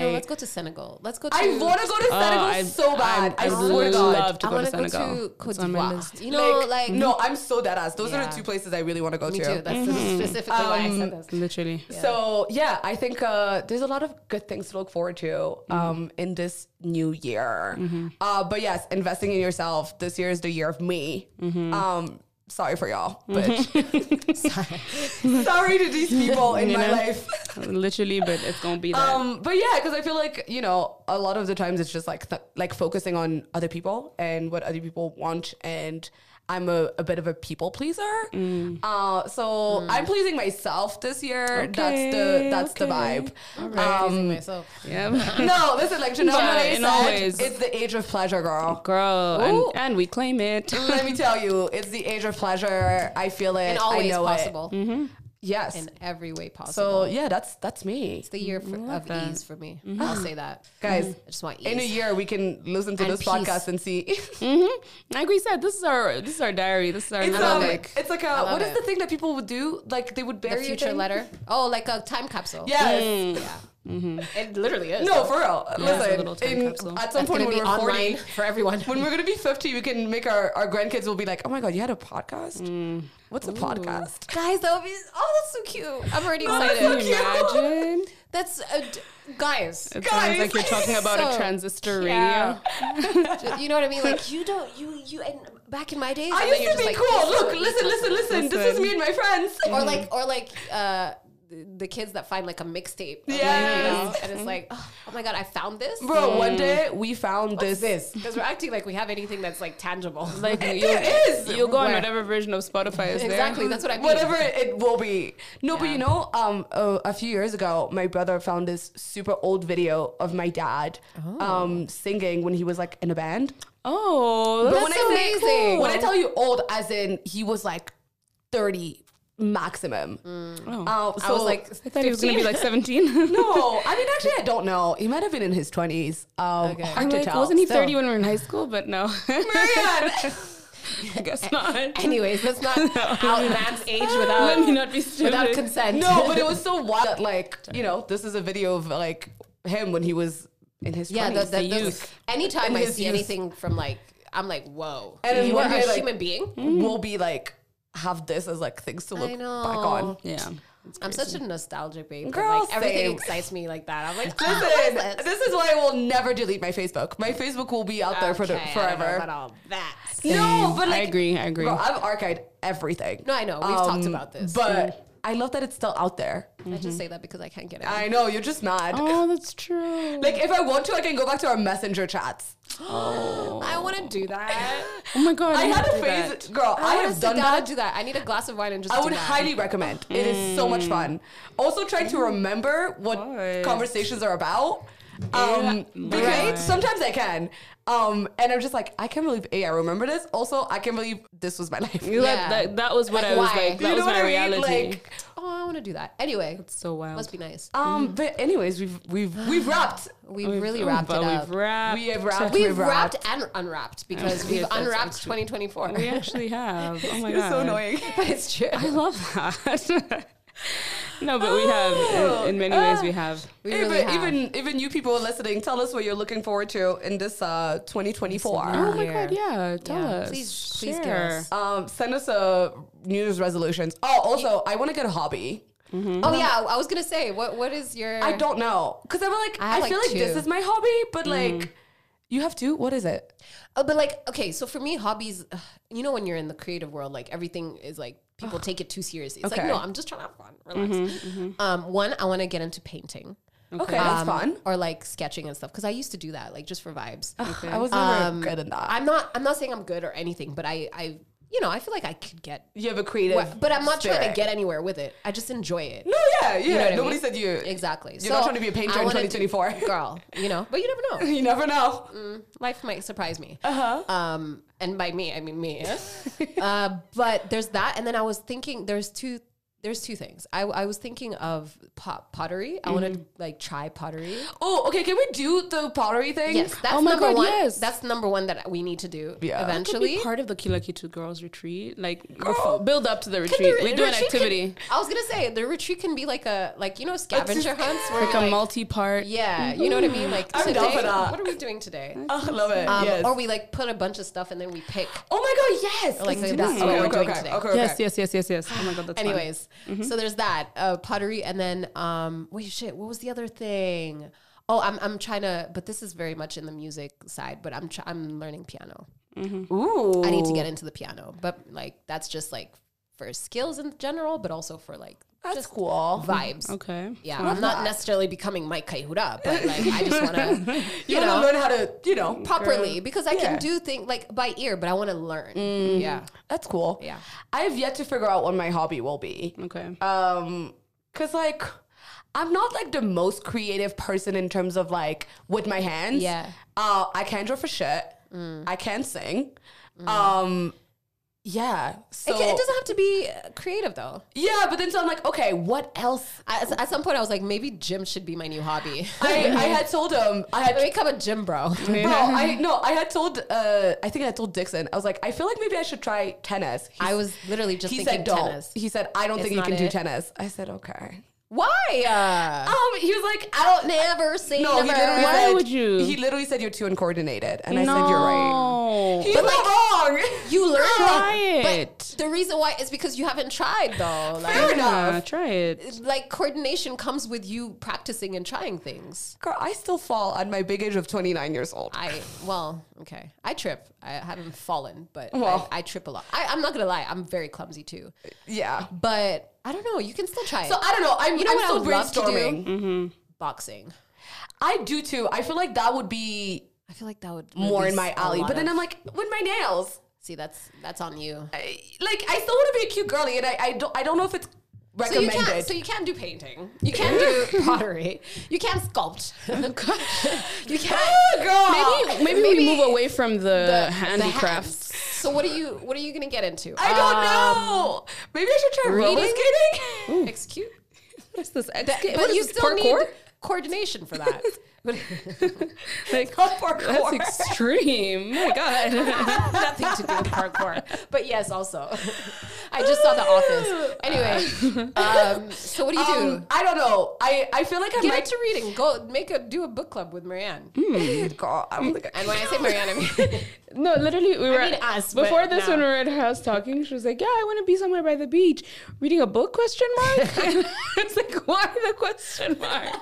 B: know, let's go to Senegal. Let's go to.
A: I want to go to Senegal
C: I-
A: so bad. I,
C: I
A: swear to God.
C: love to
B: I
C: go to
B: to go
C: Senegal.
B: to Cote
C: It's on my
B: d'Ivoire. You know, like,
A: no, I'm so dead ass. Those are the two places I really want to go
B: me
A: to.
B: too. That's specifically why I said this.
C: Literally.
A: So yeah, I think uh, there's a lot of good things to look forward to
C: Mm-hmm.
A: um, in this new year. Uh, but yes, investing in yourself. This year is the year of me.
C: Mm-hmm.
A: Um, sorry for y'all, *laughs* but *laughs* sorry to these people in
C: You
A: my
C: know?
A: life.
C: Literally, but it's gonna be that.
A: Um, but yeah, because I feel like you know a lot of the times it's just like th- like focusing on other people and what other people want and. I'm a, a bit of a people pleaser,
C: Mm.
A: uh, so I'm pleasing myself this year.
C: Okay,
A: that's the that's the vibe.
B: Pleasing
A: Um,
B: myself.
C: yeah. *laughs*
A: no, listen, like Janelle
C: Yeah,
A: Monáe
C: in
A: said,
C: all ways.
A: it's the age of pleasure, girl.
C: Girl, and, and we claim it.
A: Let me tell *laughs* you, it's the age of pleasure. I feel it.
B: In all
A: I know
B: possible.
A: it. Yes.
B: In every way possible.
A: so yeah, that's that's me,
B: it's the year for, of
C: that.
B: ease for me. Mm-hmm. I'll say that. *gasps*
A: guys.
B: I just want ease.
A: In a year, we can listen to
B: And
A: this
B: peace.
A: podcast and see. *laughs* Mm-hmm.
C: Like we said, this is our this is our diary. This is our
A: It's, um, it's like a what is
B: it.
A: the thing that people would do? Like they would
B: the
A: bury a
B: future letter. Oh, like a time capsule.
A: Yes. Mm.
B: Yeah. It literally is.
A: No, for real.
C: it's a little
A: Listen,
C: time
A: in,
C: capsule.
A: at some
B: That's
A: point
B: gonna
A: when
B: be
A: we're forty,
B: for everyone.
A: when we're gonna be fifty, we can make our our grandkids will be like, oh my god, you had a podcast. What's a podcast? *laughs*
B: Guys, that would be. Oh, that's so cute. I'm already
A: Oh, that's
B: excited.
A: so cute.
C: Imagine. *laughs*
B: That's uh, d- guys.
C: It
A: Guys.
C: sounds like you're talking about *laughs*
B: So-
C: a transistor radio.
B: Yeah. you know what I mean? Like you don't. You you and back in my days.
A: I
B: and
A: used
B: you're
A: to be
B: just like,
A: cool. Look,
B: this
A: listen, listen, listen. This is me and my friends.
B: Or like, or like, uh, the, the kids that find like a mixtape. of, like, you know, and it's like, oh, oh my god, I found this.
A: Bro, one day we found
B: What's
A: this.
B: this? Because we're acting like we have anything that's like tangible.
C: Like *laughs*
A: There
C: you,
A: is.
C: you'll go on whatever version of Spotify is
B: exactly,
C: there.
B: that's what I mean.
A: Whatever it will be. No, but you know, um, uh, a few years ago, my brother found this super old video of my dad,
B: Oh.
A: um, singing when he was like in a band.
C: Oh,
A: But
C: that's
A: when I say
B: amazing.
A: when I tell you old, as in he was like thirty maximum.
C: oh.
A: Uh, so
B: I was like,
C: I thought he was gonna be like 17. *laughs*
A: no, *laughs* I mean actually I don't know. He might have been in his twenties. Um,
B: Okay.
A: hard
C: I'm
A: to
C: like,
A: tell.
C: wasn't he
A: Still.
C: 30 when we were in high school? But no,
A: Man. *laughs*
C: I guess not.
B: Anyways, let's not out man's age without
C: Let me not be stupid.
B: without consent.
A: no, but it was so wild. That, like you know, this is a video of like him when he was in his
B: yeah.
A: 20s.
B: The, the,
C: the
B: the-
C: youth.
B: Anytime
A: In
B: I see
A: youth.
B: anything from like, I'm like, whoa.
A: And
B: you
A: one
B: are a
A: like-
B: human being.
A: We'll be like have this as like things to look
B: I know.
A: back on.
C: Yeah.
B: I'm such a nostalgic babe.
A: Girl,
B: Girl, like everything
A: same.
B: excites me like that. I'm like, *laughs* oh,
A: Listen,
B: this?
A: this is why I will never delete my Facebook. My Facebook will be out there for the,
B: Okay, I don't know
A: forever.
B: about all that.
A: No, but like
C: I agree. I agree.
A: Bro, I've archived everything.
B: No, I know. We've talked um, about this.
A: But mm. I love that it's still out there.
B: I just mm-hmm. say that because I can't get it.
A: I know, you're just mad.
C: oh, that's true. *laughs*
A: Like if I want to, I can go back to our messenger chats.
B: Oh, *gasps* I want to do that. *gasps*
C: oh my god.
A: I
C: you
A: had a phase,
C: that.
A: girl. I,
B: wanna
A: have
B: sit
A: done
B: down
A: that.
B: and do that. I need a glass of wine and just.
A: I
B: do
A: would
B: that.
A: highly recommend. It is so much mm. fun. Also, trying to mm. remember what
C: Why?
A: conversations are about. Um, because
C: right.
A: sometimes I can. Um, and I'm just like, I can't believe A, I remember this. Also, I can't believe this was my *laughs* life.
C: You
B: Yeah.
C: That, that, that was what
B: Like,
C: I was
B: why?
C: like.
A: You
C: That was
A: know
C: my
A: what I mean?
C: reality.
A: Like,
B: Oh, I want to do that. Anyway, it's
C: so wild.
B: must be nice.
A: um, but anyways, we've we've we've wrapped.
B: We've
C: We've-
B: really
C: oh,
B: wrapped it up.
C: We've wrapped.
A: We have wrapped.
B: We've wrapped and unwrapped because we've
C: that's
B: unwrapped
C: actually-
B: 2024.
C: We actually have. Oh my *laughs*
A: You're
C: god.
A: so annoying.
B: but *laughs* it's true.
C: I love that. No, but we have. In, in many ways, we have.
B: We
A: Hey,
B: really
A: but
B: have.
A: even even you people listening, tell us what you're looking forward to in this uh 2024.
C: Oh my god. Yeah. Tell
B: Yeah,
C: us.
B: please- please give
C: Share.
B: us.
A: Um, send us a New Year's resolutions. Oh, also, I want to get a hobby.
B: oh yeah, I was gonna say, what what is your?
A: I don't know because I'm like,
B: I
A: I,
B: have, like,
A: feel like this is my hobby, but like, you have to. What is it?
B: Oh, but like, okay, so for me, hobbies, ugh, *sighs* you know, when you're in the creative world, like everything is like people take it too seriously. It's
A: Okay.
B: like, no, I'm just trying to have fun, relax. Um, one, I want to get into painting.
A: Okay, that's
B: Um,
A: fun.
B: Or like sketching and stuff because I used to do that, like just for vibes.
A: I was never
B: Um,
A: good at that.
B: I'm not. I'm not saying I'm good or anything, but I, I, you know, I feel like I could get.
A: you have a creative,
B: Well, but I'm not trying to
A: spirit.
B: get anywhere with it. I just enjoy it.
A: No, yeah, yeah.
B: know what I
A: Nobody
B: mean?
A: said you.
B: Exactly.
A: You're not trying to be a painter in
B: wanna do-
A: 2024. *laughs*
B: girl. You know, but you never know. *laughs*
A: You never know.
B: Life might surprise me.
A: Uh huh.
B: Um, and by me, I mean me. *laughs* uh, but there's that, and then I was thinking there's two. There's two things. I, I was thinking of pot, pottery. I want to like try pottery.
A: Oh, okay. Can we do the pottery thing?
B: Yes, that's
C: Oh my
B: number
C: God,
B: one.
C: yes.
B: That's number one that we need to do
A: Yeah.
B: Eventually.
C: be part of the Kila Kitu girls retreat. Like
A: Girl.
C: build up to the retreat.
B: the
C: we do an
B: retreat can-
C: activity.
B: I was gonna say the retreat can be like a like you know scavenger hunts where
C: like
B: you're
C: a
B: like,
C: multi-part.
B: yeah, you know what I mean. Like
A: I'm
B: today,
A: for that.
B: what are we doing today?
A: Oh, I love it.
B: Um,
A: yes.
B: Or we like put a bunch of stuff and then we pick.
A: oh my god, yes.
B: Like,
A: Let's
B: that's what we're doing today.
A: Okay, okay.
C: Yes, yes, yes, yes, yes. Oh my god, that's fun.
B: Anyways, so there's that uh, pottery, and then um, wait, shit, what was the other thing? Oh, I'm I'm trying to, but this is very much in the music side. But I'm tr- I'm learning piano.
A: Ooh.
B: I need to get into the piano, but like that's just like for skills in general, but also for like
A: That's
B: just
A: cool.
B: vibes.
C: Okay.
B: Yeah,
A: Love
B: I'm not
A: that.
B: necessarily becoming Mike Kayihura, but like I just *laughs* want to,
A: You,
B: you know,
A: learn how to, you know,
B: properly because I
A: Yeah.
B: can do things like by ear, but I want to learn. Yeah,
A: That's cool.
B: Yeah.
A: I have yet to figure out what my hobby will be.
C: Okay.
A: Um, cause like I'm not like the most creative person in terms of like with my hands.
B: Yeah.
A: Uh, I can't draw for shit. I can sing. Um, yeah. So
B: it, ca- it doesn't have to be uh, creative though.
A: yeah, but then so I'm like, okay, what else?
B: I, at some point, I was like, maybe gym should be my new hobby. *laughs*
A: I, I had told him I had
B: become a gym bro. *laughs*
A: Bro, I no, I had told uh I think I told Dixon. I was like, I feel like maybe I should try tennis. He
B: I was literally just
A: he
B: thinking
A: said don't.
B: tennis.
A: He said, I don't
B: It's
A: think you can do tennis. I said, okay.
B: Why? Uh,
A: Um, he was like, I don't
B: never see.
A: No, he
B: never.
A: literally
C: Why
A: said,
C: would you?
A: He literally said you're too uncoordinated, and I said you're right. He's
B: But
A: not
B: like-
A: wrong. wrong.
B: You learn
C: Try
B: that,
C: it.
B: But the reason why is because you haven't tried though. Like,
A: Fair
C: Yeah,
A: enough.
C: try it.
B: like coordination comes with you practicing and trying things.
A: Girl, I still fall at my big age of 29 years old.
B: I well, okay. I trip. I haven't fallen, but
A: Well.
B: I, I trip a lot. I, I'm not gonna lie. I'm very clumsy too.
A: Yeah.
B: But I don't know. You can still try it.
A: So I don't know. I'm,
B: You know
A: I'm
B: what I
A: still
B: would love to do?
A: brainstorming. Mm-hmm.
B: Boxing.
A: I do too. I feel like that would be
B: I feel like that would
A: more in my alley. But then I'm like, with my nails,
B: see, that's that's on you.
A: I, like I still want to be a cute girly, and I, I don't I don't know if it's
B: So you can't. So you can't do painting. You can't do *laughs* pottery. You can't sculpt. *laughs* you can't.
A: girl,
C: Maybe, maybe,
B: Maybe
C: we move away from the,
B: the- the
C: handicrafts.
B: hands. So what are you? What are you gonna get into?
A: I don't
B: Um,
A: know. Maybe I should try roller
B: reading?
A: skating.
B: Excuse.
C: What's this?
B: That-
C: Exca-
B: but
C: what is
B: you still
C: parkour?
B: need coordination for that. *laughs*
C: Like,
A: Parkour.
C: that's extreme. My God. *laughs*
B: nothing to do with parkour. But yes, also. *laughs* I just saw The Office. Anyway, um, so what do you do?
A: Um, I don't know. I, I feel like I
B: Get
A: might
B: into reading. Go make a do a book club with Marianne.
A: I don't think I
B: And when I say Marianne, I mean
C: No, literally, we were
B: mean us,
C: before this
B: no.
C: when we were at her house talking. She was like, "Yeah, I want to be somewhere by the beach, reading a book?" Question mark. It's like, why the question mark?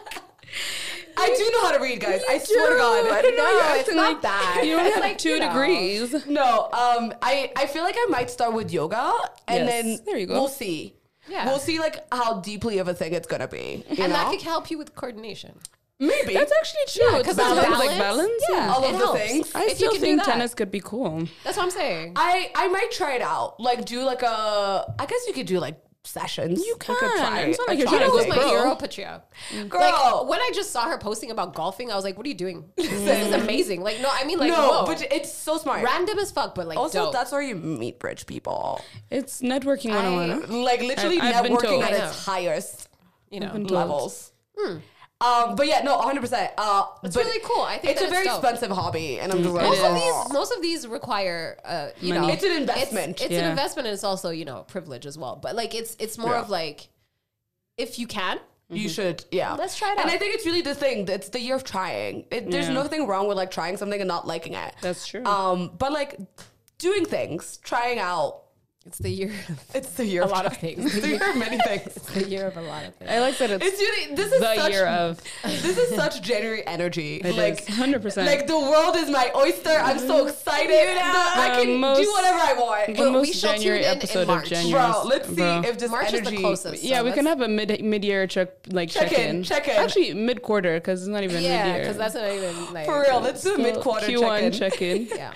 A: I do know how to read, guys. I swear to God.
C: I don't know.
B: No,
C: you're
B: it's not
C: like
B: that.
C: You only
B: It's
C: have
B: like, *laughs*
C: like two
B: you know.
C: degrees.
A: No, um, I, I feel like I might start with yoga, and
C: Yes.
A: then
C: There you go.
A: we'll see.
B: Yeah.
A: we'll see like how deeply of a thing it's gonna be.
B: And
A: know,
B: that could help you with coordination.
A: maybe
C: That's actually true.
B: because
C: Because
B: balance,
C: like balance.
B: yeah,
A: All
B: it
A: of the
B: helps.
A: things.
C: I
B: If you
C: still
B: can
C: think tennis could be cool.
B: That's what I'm saying.
A: I I might try it out. Like do like a. I guess you could do like sessions. You
C: can.
A: try.
C: It's not like you're
A: try
C: trying to
B: Who's
C: go
A: thing.
B: my
C: pro.
B: hero, Patria?
A: Girl.
B: Like when I just saw her posting about golfing, I was like, "What are you doing? *laughs* this is mm. amazing!" Like, no, I mean, like,
A: no,
B: whoa.
A: but it's so smart.
B: random as fuck, but like,
A: also,
B: dope.
A: that's where you meet rich people.
C: It's networking 101. huh?
A: Like literally
C: I've- I've
A: networking at its highest
B: you know.
C: been told. Hmm.
A: Levels. Um, but yeah, no, 100. percent Uh,
B: It's really cool. I think
A: it's a very
B: dope.
A: expensive hobby, and I'm just like,
B: Most of these, most of these require, uh, you
C: Money.
B: know,
A: It's an investment.
B: It's,
C: Yeah.
B: an investment, and it's also, you know, a privilege as well. But like, it's it's more
A: Yeah.
B: of like, if you can,
A: You should, yeah.
B: Let's try it out. And.
A: I think it's really the thing. It's the year of trying. It, there's
C: Yeah.
A: nothing wrong with like trying something and not liking it.
C: That's true.
A: Um, but like doing things, trying out.
B: It's the year, *laughs*
A: It's the year
B: A
A: of
B: lot of things.
A: It's the year of many *laughs* things.
B: it's the year of a lot of things.
C: I like that it's,
A: It's really this is
C: the
A: such,
C: year of.
A: this is such January energy. *laughs*
C: It
A: like
C: 100%.
A: Like the world is my oyster. I'm so excited. The- I
C: The
A: can do whatever I want.
C: the
B: Well, we
C: most
B: shall tune
C: January
B: in in
C: episode of
B: March.
C: January.
A: Bro, let's see
C: Bro.
A: if this
B: March
A: energy.
B: is the closest.
C: Yeah,
B: so
C: we can have a mid mid year check like
A: Check
C: check,
A: in,
C: in.
A: check in.
C: Actually, mid quarter because it's not even mid
B: yeah, because that's not even like
A: For real, let's do a mid quarter check
C: Q1
A: in.
C: check in.
B: Yeah.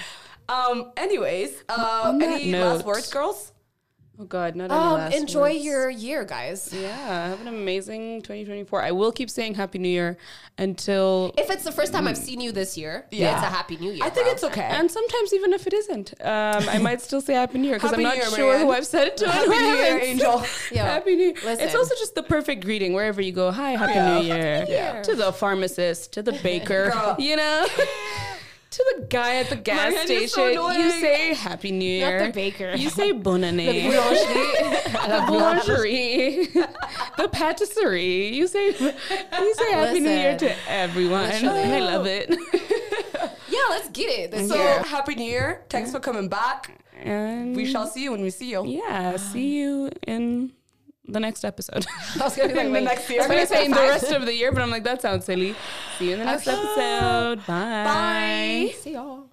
A: Um. Anyways, uh,
C: On that
A: any last words, girls?
C: Oh God, not any
B: Um,
C: last
B: enjoy
C: words.
B: your year, guys.
C: Yeah, have an amazing 2024. I will keep saying Happy New Year until.
B: If it's the first time I've seen you this year,
A: Yeah.
B: it's a happy new year.
A: I think
B: bro.
A: it's okay.
C: And sometimes even if it isn't, um, I might still say Happy New Year because I'm not
A: Year,
C: sure who I've said it to.
A: Happy New Year,
C: haven't.
A: Angel. *laughs*
B: Yo,
C: Happy New Year.
B: listen.
C: It's also just the perfect greeting wherever you go. Hi, Happy
A: Yeah.
C: New Year.
B: Year.
C: To the pharmacist, to the baker, *laughs*
A: Girl.
C: you know. *laughs* to the guy at the gas
A: Marianne, you're so
C: station, you say Happy New
B: Not
C: Year.
B: the baker.
C: You say Bonne année. *laughs*
B: Boulangerie.
C: the boulangerie, the patisserie. You say you say Happy New Year to everyone, and I love it. *laughs*
B: yeah, let's get it this
A: So
B: year.
A: happy New Year! Thanks for coming back.
C: And
A: We shall see you when we see you.
C: yeah, *sighs* see you in the next episode. *laughs*
B: I was gonna be like,
A: the next year.
C: I was gonna say in the rest of the year, but I'm like that sounds silly. See you in the next
B: Okay.
C: episode. Bye.
A: Bye.
B: See y'all.